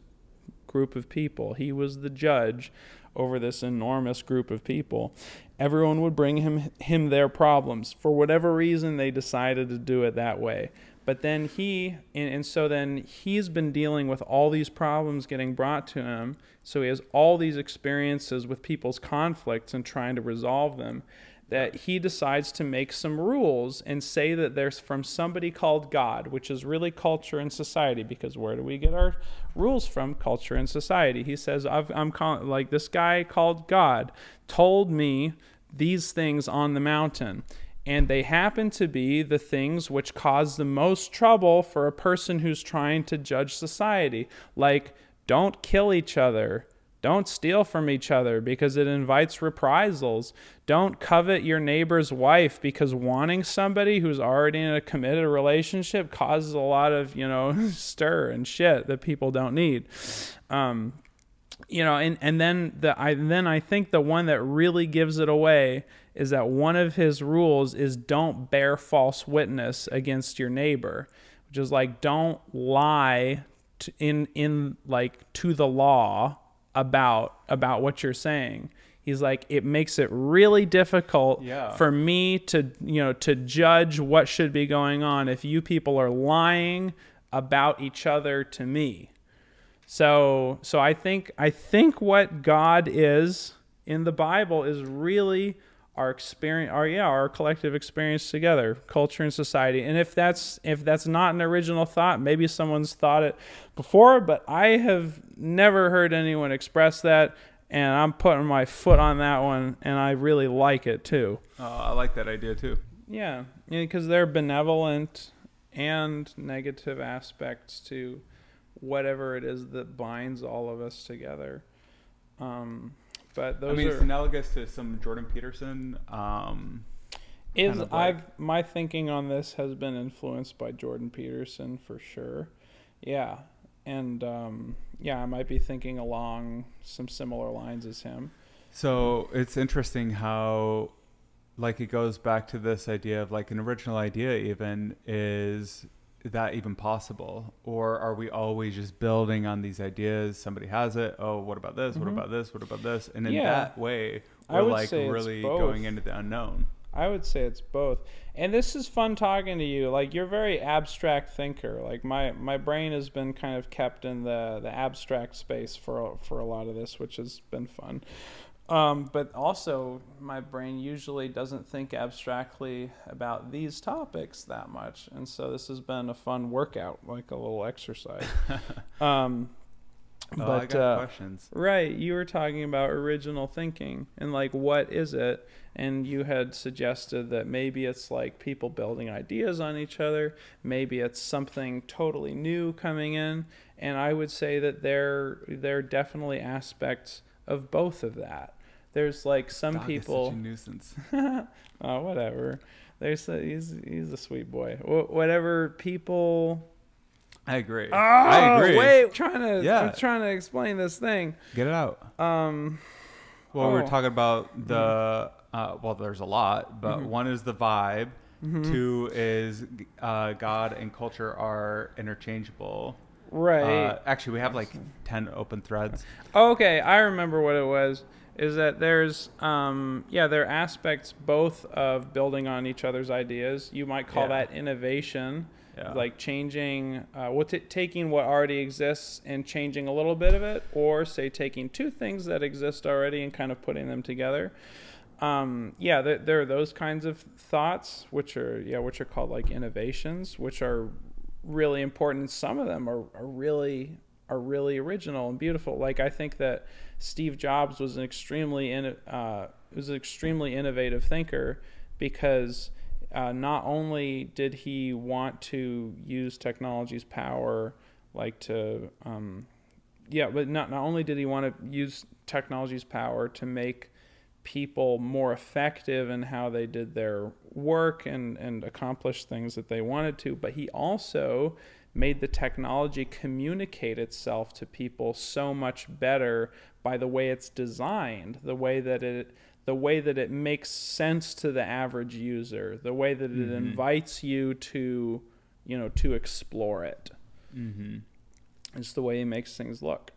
group of people. He was the judge over this enormous group of people. Everyone would bring him him their problems. For whatever reason they decided to do it that way. But then he and, and so then he's been dealing with all these problems getting brought to him. So he has all these experiences with people's conflicts and trying to resolve them that he decides to make some rules and say that there's from somebody called God, which is really culture and society, because where do we get our rules from? Culture and society. He says, I've, I'm calling, like this guy called God told me these things on the mountain. And they happen to be the things which cause the most trouble for a person who's trying to judge society. Like, don't kill each other. Don't steal from each other because it invites reprisals. Don't covet your neighbor's wife because wanting somebody who's already in a committed relationship causes a lot of, you know, stir and shit that people don't need. Um, you know, and, and then the I then I think the one that really gives it away is that one of his rules is don't bear false witness against your neighbor, which is like don't lie to, in in like to the law about about what you're saying. He's like it makes it really difficult Yeah. for me to you know to judge what should be going on if you people are lying about each other to me. So so I think I think what God is in the Bible is really our experience our yeah our collective experience together culture and society and if that's if that's not an original thought maybe someone's thought it before but i have never heard anyone express that and i'm putting my foot on that one and i really like it too Uh, I like that idea too. yeah, because they're benevolent and negative aspects to whatever it is that binds all of us together. Um, but those I mean, are it's analogous to some Jordan Peterson. Um, is kind of like- I've my thinking on this has been influenced by Jordan Peterson for sure. Yeah, and um, yeah, I might be thinking along some similar lines as him. So it's interesting how, like, it goes back to this idea of like an original idea. Even is that even possible, or are we always just building on these ideas? Somebody has it. Oh, what about this? What Mhm. about this? What about this? And in Yeah. that way, we're like really going into the unknown. I would say it's both. And this is fun talking to you. Like you're a very abstract thinker. Like my my brain has been kind of kept in the the abstract space for for a lot of this, which has been fun. Um, but also, my brain usually doesn't think abstractly about these topics that much, and so this has been a fun workout, like a little exercise. um, Oh, I got uh, questions. Right, you were talking about original thinking and like what is it? And you had suggested that maybe it's like people building ideas on each other, maybe it's something totally new coming in, and I would say that there there are definitely aspects of both of that. there's like some Dog is people. such a nuisance. oh, whatever. There's a, he's he's a sweet boy. Wh- whatever people. I agree. Oh, I agree. Wait, I'm trying to Yeah. I'm trying to explain this thing. Get it out. Um, Well, we Oh. we're talking about the. Uh, well, there's a lot, but Mm-hmm. one is the vibe. Two is uh, God and culture are interchangeable. Right. Uh, actually, we have like ten open threads. Okay, I remember what it was. Is that there's um yeah there are aspects both of building on each other's ideas. You might call Yeah. that innovation, Yeah. like changing uh, what t- taking what already exists and changing a little bit of it, or say taking two things that exist already and kind of putting them together. Um, yeah, there, there are those kinds of thoughts, which are yeah, which are called like innovations, which are really important. Some of them are, are really are really original and beautiful. Like I think that Steve Jobs was an extremely in, uh, was an extremely innovative thinker because uh, not only did he want to use technology's power, like to um, yeah, but not not only did he want to use technology's power to make people more effective in how they did their work and, and accomplish things that they wanted to, but he also made the technology communicate itself to people so much better by the way it's designed, the way that it the way that it makes sense to the average user, the way that it invites you to, you know, to explore it. Mm-hmm. It's the way he makes things look.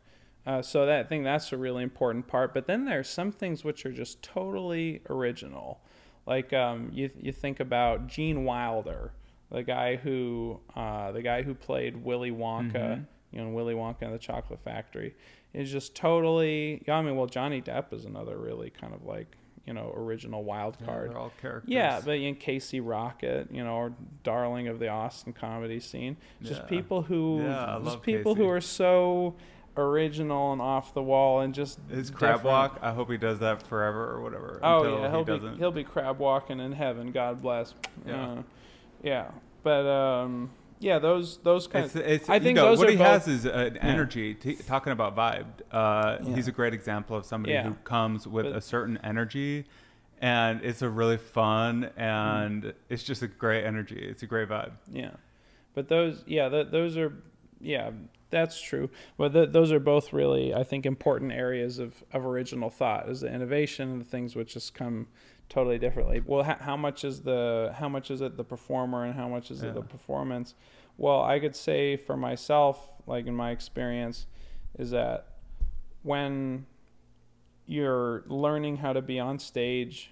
Uh, so that I think that's a really important part. But then there's some things which are just totally original. Like um, you you think about Gene Wilder, the guy who uh, the guy who played Willy Wonka, you know, Willy Wonka and the Chocolate Factory, is just totally. Yeah, I mean, well, Johnny Depp is another really kind of like you know original wild Yeah, card. they're all characters. Yeah, but in Casey Rocket, you know, or darling of the Austin comedy scene, just Yeah. people who, Yeah, just people who are so original and off the wall and just his crab different. walk. I hope he does that forever or whatever. Oh yeah, he'll he be he'll be crab walking in heaven. God bless. Yeah. Uh, yeah, but um, yeah, those those kind It's, of. it's, I you think know, those what he both, has is an energy. T- talking about vibe, uh, Yeah. he's a great example of somebody Yeah. who comes with But- a certain energy, and it's a really fun and Mm. it's just a great energy. It's a great vibe. Yeah, but those, yeah, th- those are, yeah, that's true. But th- those are both really, I think, important areas of, of original thought is the innovation and the things which just come totally differently. Well, h- how much is the how much is it the performer and how much is it the performance? Well, I could say for myself, like in my experience, is that when you're learning how to be on stage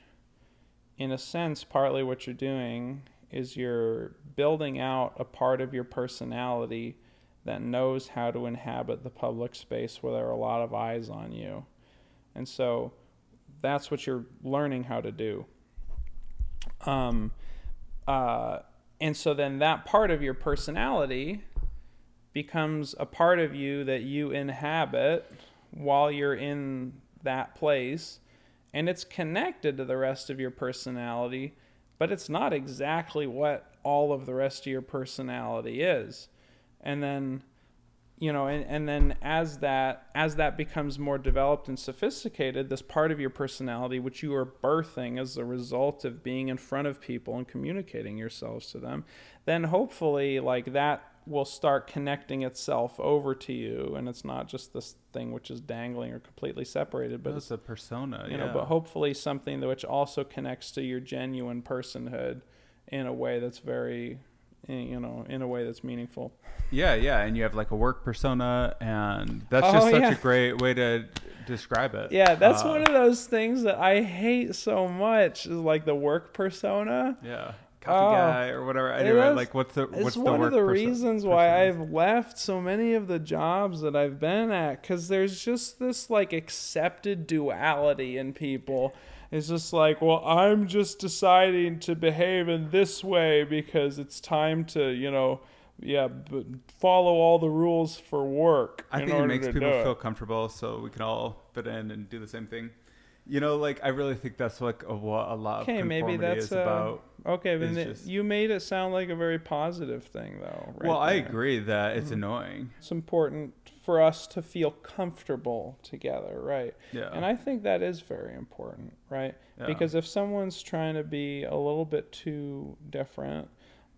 in a sense, partly what you're doing is you're building out a part of your personality that knows how to inhabit the public space where there are a lot of eyes on you. And so that's what you're learning how to do. Um, uh, and so then that part of your personality becomes a part of you that you inhabit while you're in that place and it's connected to the rest of your personality, but it's not exactly what all of the rest of your personality is. And then you know and, and then as that as that becomes more developed and sophisticated this part of your personality which you are birthing as a result of being in front of people and communicating yourselves to them then hopefully like that will start connecting itself over to you and it's not just this thing which is dangling or completely separated but But it's a persona. you yeah. know but hopefully something that which also connects to your genuine personhood in a way that's very you know in a way that's meaningful Yeah, yeah, and you have like a work persona, and that's Oh, just such yeah. a great way to describe it. Yeah, that's Uh, one of those things that I hate so much. Is like the work persona. Yeah, coffee Oh, guy or whatever. Anyway, is- like what's the It's what's the one of the perso- reasons why persona? I've left so many of the jobs that I've been at because there's just this like accepted duality in people. It's just like, well, I'm just deciding to behave in this way because it's time to, you know, yeah, but follow all the rules for work. I in think it makes people do it. feel comfortable, so we can all fit in and do the same thing. You know, like I really think that's like a, what a lot of Okay, maybe that's is uh, about. okay. But just- you made it sound like a very positive thing, though. right well, I agree that Mm-hmm. it's annoying. It's important for us to feel comfortable together, right? Yeah. And I think that is very important, right? Yeah. Because if someone's trying to be a little bit too different,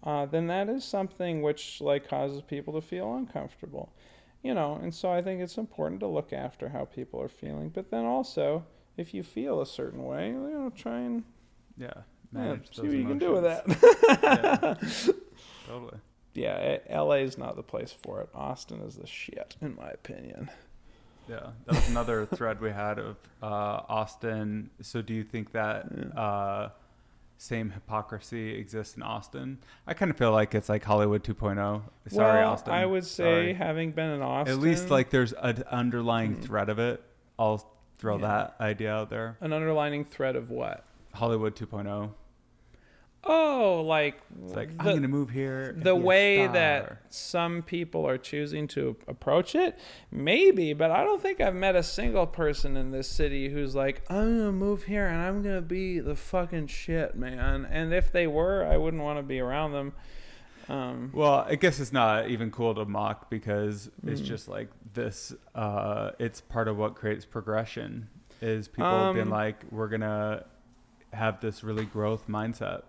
uh, then that is something which like causes people to feel uncomfortable, you know. And so I think it's important to look after how people are feeling, but then also if you feel a certain way, you know, try and yeah. yeah, see what you can do with emotions. that. yeah, totally. Yeah, LA is not the place for it. Austin is the shit, in my opinion. Yeah, that was another thread we had of uh, Austin. So, do you think that uh, same hypocrisy exists in Austin? I kind of feel like it's like Hollywood 2.0. Sorry, well, Austin. I would say, Sorry. having been in Austin, at least like there's an underlying Mm. thread of it. I'll throw Yeah. that idea out there. an underlining thread of what? Hollywood 2.0. Oh, like It's like the, I'm gonna move here. the way that some people are choosing to approach it, maybe, but I don't think I've met a single person in this city who's like, I'm gonna move here and I'm gonna be the fucking shit, man. And if they were, I wouldn't want to be around them. Um, Well, I guess it's not even cool to mock because it's Mm. just like this. Uh, it's part of what creates progression. Is people being Um, like, we're gonna have this really growth mindset,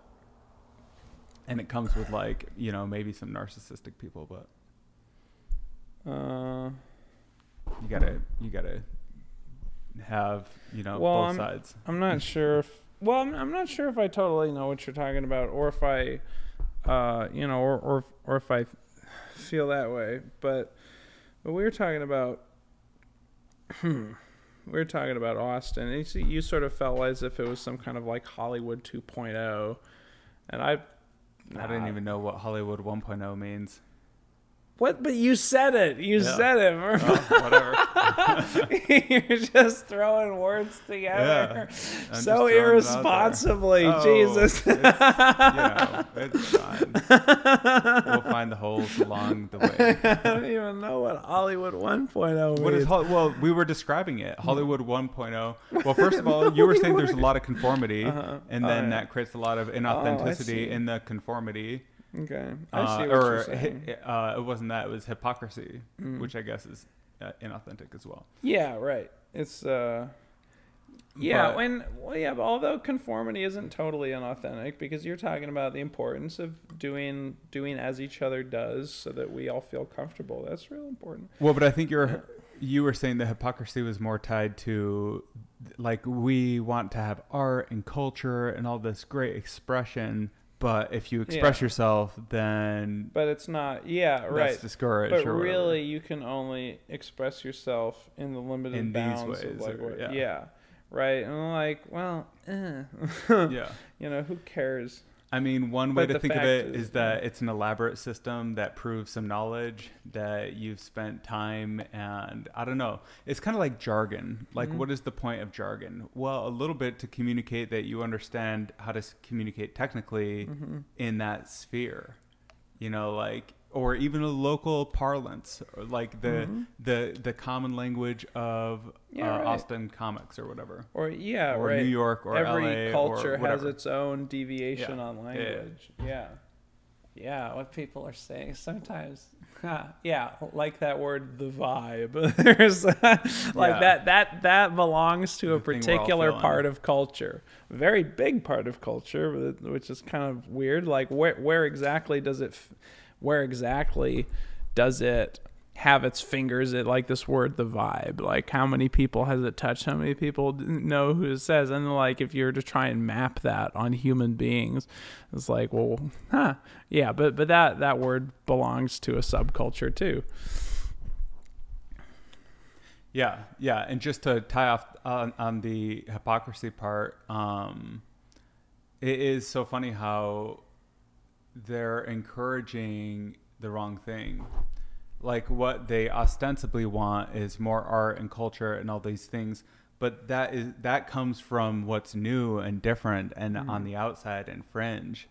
and it comes with like you know maybe some narcissistic people, but uh, you gotta you gotta have you know Well, both I'm- sides. I'm not sure if well, I'm, I'm not sure if I totally know what you're talking about, or if I, uh, you know, or or or if I feel that way. But but we were talking about, we were talking about Austin, and you see, you sort of felt as if it was some kind of like Hollywood 2.0, and I. I didn't even know what Hollywood 1.0 means. What? But you said it. You Yeah. said it. Oh, whatever. You're just throwing words together I'm so just throwing it out there. irresponsibly. Oh, Jesus. it's, you know, it's fine. we'll find the holes along the way. I don't even know what Hollywood 1.0 means. What is Hol- well? We were describing it. Hollywood 1.0. Well, first of all, you were saying there's a lot of conformity, Uh-huh. and Oh, then yeah. that creates a lot of inauthenticity in the conformity. Okay. I Uh, see what or you're saying. hi- uh, it wasn't that. It was hypocrisy, Mm. which I guess is uh, inauthentic as well. yeah, right. It's uh yeah, But- when well, yeah, but although conformity isn't totally inauthentic because you're talking about the importance of doing doing as each other does so that we all feel comfortable. That's real important. Well, but I think you're you were saying the hypocrisy was more tied to like we want to have art and culture and all this great expression, but if you express Yeah. yourself, then But it's not yeah, that's right. discouraged. But really, you can only express yourself in the limited In bounds ways, of like or- what, yeah. yeah. right. And I'm like, well, eh. yeah. you know, who cares? I mean, one way But to think of it is, is that it's an elaborate system that proves some knowledge that you've spent time and I don't know. It's kind of like jargon. Like, Mhm. what is the point of jargon? Well, a little bit to communicate that you understand how to communicate technically Mhm. in that sphere. You know, like, or even a local parlance, or like the Mhm. the the common language of Yeah, uh, right. Austin comics or whatever, Or yeah, or right. New York or Every LA culture has its own deviation Yeah. on Yeah, yeah. language. Yeah. Yeah, what people are saying sometimes. yeah, like that word, the vibe. There's like Yeah. that. That that belongs to a The particular part of culture, very big part of culture, which is kind of weird. Like where where exactly does it? f- Where exactly does it? have its fingers at like this word the vibe? Like how many people has it touched? How many people know who it says? And like if you're to try and map that on human beings it's like well huh yeah but but that that word belongs to a subculture too. Yeah, yeah, and just to tie off on, on the hypocrisy part, um, it is so funny how they're encouraging the wrong thing. Like what they ostensibly want is more art and culture and all these things, but that is that comes from what's new and different and mm-hmm. on the outside and fringe.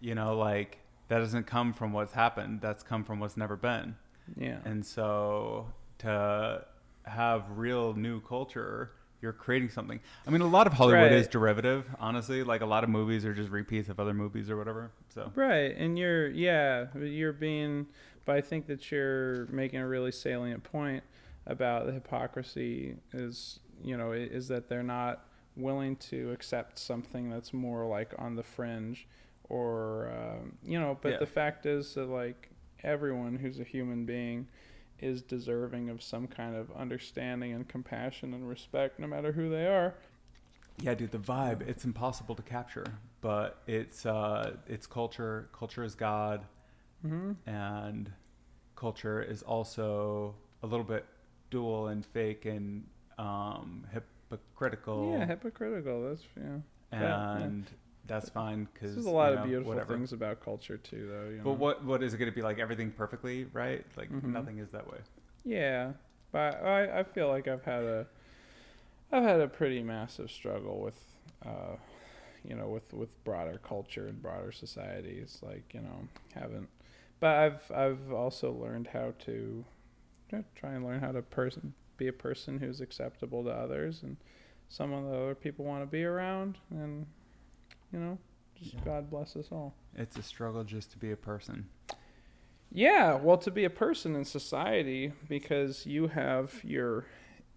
You know, like that doesn't come from what's happened. That's come from what's never been. yeah And so to have real new culture you're creating something. I mean, a lot of Hollywood is derivative, honestly. Like a lot of movies are just repeats of other movies or whatever. So Right, and you're yeah, you're being, but I think that you're making a really salient point about the hypocrisy is you know is that they're not willing to accept something that's more like on the fringe, or um, you know, but Yeah. the fact is that like everyone who's a human being is deserving of some kind of understanding and compassion and respect, no matter who they are. yeah, dude, the vibe it's impossible to capture, but it's uh, it's culture. Culture is God, hmm and culture is also a little bit dual and fake and um, hypocritical. Yeah, hypocritical. That's yeah. and that's fine because There's a lot you of beautiful whatever. things about culture too, though. You know? But what what is it going to be like? Everything perfectly right? Like Mhm. nothing is that way. Yeah, but I I feel like I've had a I've had a pretty massive struggle with uh you know with with broader culture and broader societies like you know haven't but I've I've also learned how to know, try and learn how to person be a person who's acceptable to others and someone that other people want to be around and you know just Yeah. God bless us all. It's a struggle just to be a person. Yeah, well, to be a person in society, because you have your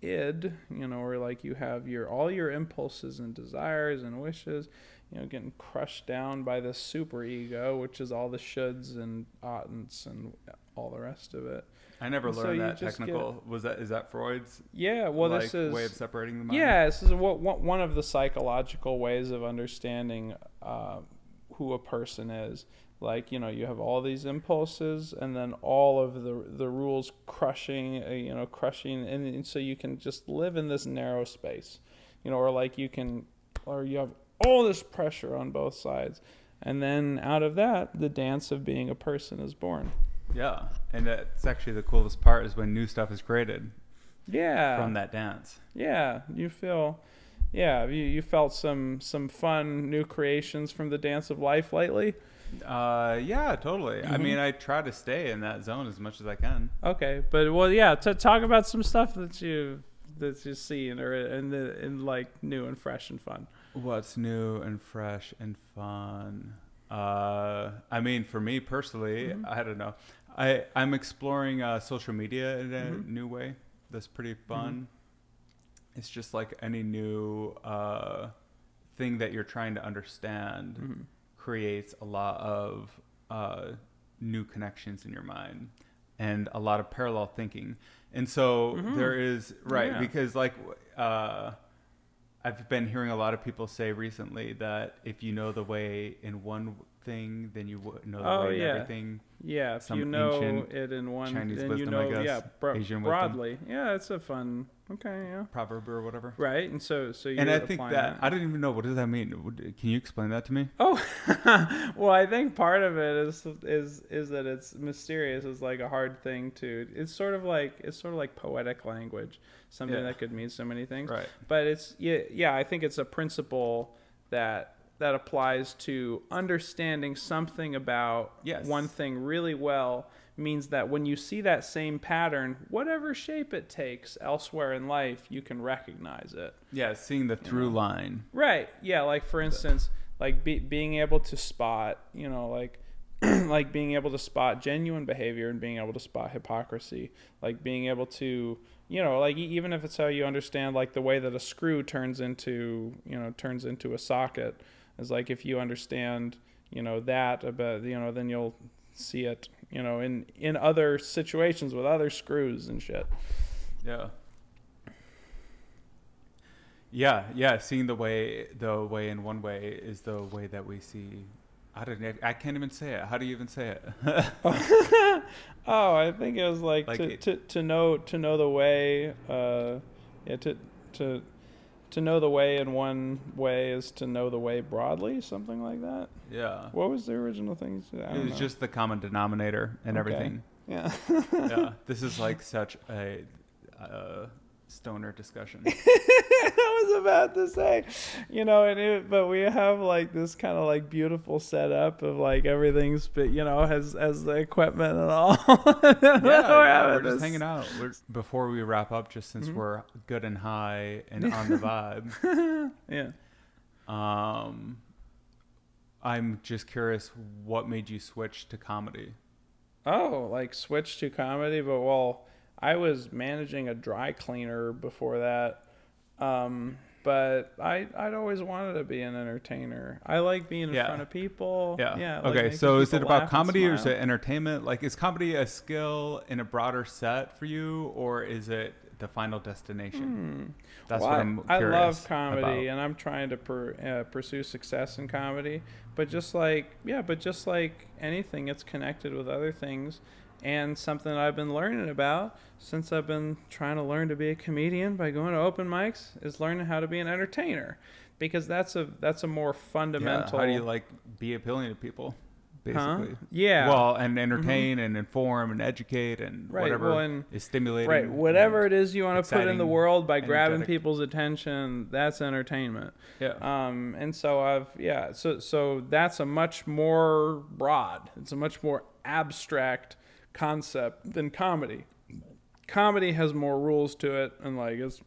id, you know, or like you have your all your impulses and desires and wishes, you know, getting crushed down by the super ego, which is all the shoulds and oughtn'ts and all the rest of it. I never And so learned that just get- technical. Was that is that Freud's Yeah, well, like, this is way of separating the mind? Yeah, this is what one one of the psychological ways of understanding uh, who a person is. Like you know, you have all these impulses, and then all of the the rules crushing, uh, you know, crushing, and, and so you can just live in this narrow space, you know, or like you can, or you have all this pressure on both sides, and then out of that, the dance of being a person is born. Yeah, and that's actually the coolest part is when new stuff is created Yeah, from that dance. Yeah, you feel, yeah, you, you felt some some fun new creations from the dance of life lately. Uh, yeah, totally. I Mhm. mean, I try to stay in that zone as much as I can. Okay, but well, yeah, to talk about some stuff that you that you've seen or and the and like new and fresh and fun. What's new and fresh and fun? Uh, I mean, for me personally, Mhm. I don't know. I I'm exploring uh, social media in a Mhm. new way. That's pretty fun. It's just like any new uh, thing that you're trying to understand Mhm. creates a lot of uh, new connections in your mind and a lot of parallel thinking. And so Mhm. there is right Yeah. because like uh, I've been hearing a lot of people say recently that if you know the way in one thing, then you would know the Oh, way yeah. everything. Yeah, if Some you know it in one, Chinese then you wisdom, I know, yeah, bro- Asian wisdom. broadly. Yeah, it's a fun. Okay, yeah, Proverb or whatever. right. And so, so you and I think that, I don't even know what does that mean. Can you explain that to me? Oh, well, I think part of it is is is that it's mysterious. It's like a hard thing to. It's sort of like it's sort of like poetic language, something Yeah. that could mean so many things. Right. But it's yeah, yeah. I think it's a principle that that applies to understanding something about Yes. one thing really well means that when you see that same pattern, whatever shape it takes elsewhere in life, you can recognize it. Yeah, seeing the through line. Right. Yeah. Like for instance, like be, being able to spot, you know, like like being able to spot genuine behavior and being able to spot hypocrisy. Like being able to, you know, like even if it's how you understand like the way that a screw turns into, you know, turns into a socket, is like if you understand, you know, that about, you know, then you'll see it, you know, in in other situations with other screws and shit. Yeah. Yeah, yeah. Seeing the way, the way in one way is the way that we see. I don't. I can't even say it. How do you even say it? oh, I think it was like, Like to, it- to to know to know the way. Uh, yeah, to to to know the way in one way is to know the way broadly, something like that. yeah. What was the original thing? It was know. just the common denominator and Okay. everything. yeah. yeah. This is like such a uh, stoner discussion. I was about to say, you know, and it, but we have like this kind of like beautiful setup of like everything's, but you know, has has the equipment and all. yeah, we're, yeah, we're just this- hanging out. We're, before we wrap up, just since we're good and high and on the vibe, Yeah. um, I'm just curious, what made you switch to comedy? Oh, like switch to comedy, but well, I was managing a dry cleaner before that. Um, but I I'd always wanted to be an entertainer. I like being in Yeah. front of people. Yeah. Yeah. I like okay. So is it about comedy or is it entertainment? Like, is comedy a skill in a broader set for you, or is it the final destination? That's Well, what I- I'm I curious love comedy, about. and I'm trying to per, uh, pursue success in comedy. But just like yeah, but just like anything, it's connected with other things, and something I've been learning about since I've been trying to learn to be a comedian by going to open mics is learning how to be an entertainer, because that's a that's a more Yeah, fundamental. How do you like be appealing to people? Huh? Basically. Yeah. Mm-hmm. Well, and entertain and inform and educate and Right, whatever well, and- is stimulating. Right, whatever it is you want to put in the world by grabbing energetic. people's attention, that's entertainment. Yeah. Um, and so I've yeah, so so that's a much more broad. It's a much more abstract concept than comedy. Comedy has more rules to it, and like it's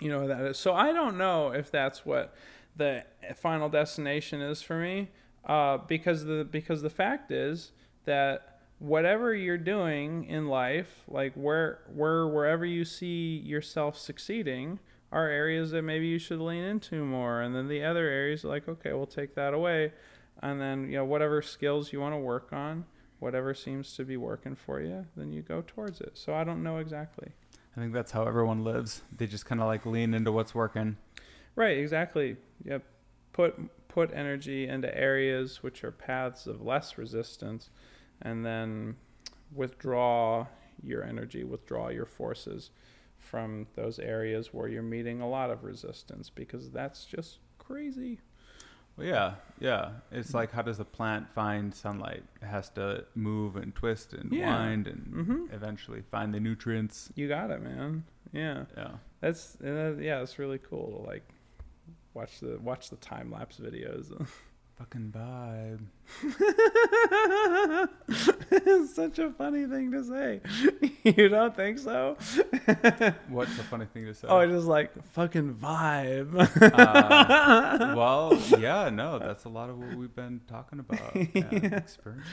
you know that is. So I don't know if that's what the final destination is for me, uh, because the because the fact is that whatever you're doing in life, like where where wherever you see yourself succeeding, are areas that maybe you should lean into more, and then the other areas like okay, we'll take that away, and then you know whatever skills you want to work on. Whatever seems to be working for you, then you go towards it. So I don't know exactly. I think that's how everyone lives. They just kind of like lean into what's working. Right, exactly. Yep. Put put energy into areas which are paths of less resistance and then withdraw your energy, withdraw your forces from those areas where you're meeting a lot of resistance because that's just crazy. Well, yeah, yeah. It's like how does a plant find sunlight? It has to move and twist and Yeah. wind and Mhm. eventually find the nutrients. You got it, man. Yeah. Yeah. That's uh, yeah, it's really cool to like watch the watch the time lapse videos. Fucking vibe. it's such a funny thing to say. you don't think so? What's a funny thing to say? Oh, I just like fucking vibe. Uh, well, yeah, no, that's a lot of what we've been talking about and experiencing.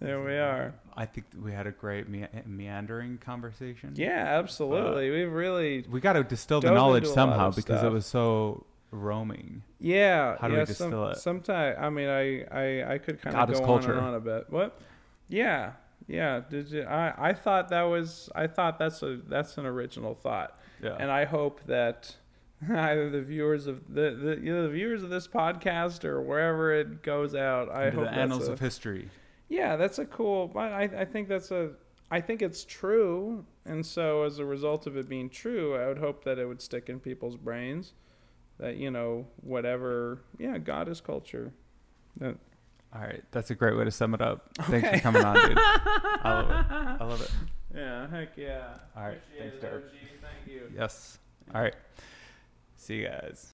there we are. I think we had a great me- meandering conversation. Yeah, absolutely. We've really We got to distill the knowledge into a lot somehow because it was so roaming. yeah. How do yeah, we distill it? Sometimes I mean I I I could kind God of go on and on a bit. What? Yeah. Yeah, did you I I thought that was I thought that's a that's an original thought. Yeah. And I hope that either the viewers of the, the you know the viewers of this podcast or wherever it goes out, I Into hope the annals a- of history. Yeah, that's a cool. I I think that's a. I think it's true, and so as a result of it being true, I would hope that it would stick in people's brains. That you know, whatever. Yeah, God is culture. That, All right, that's a great way to sum it up. Thanks Okay. for coming on, dude. I love it. I love it. yeah, heck yeah. All right, Appreciate thanks, it. Thank you. Yes. All right. See you guys.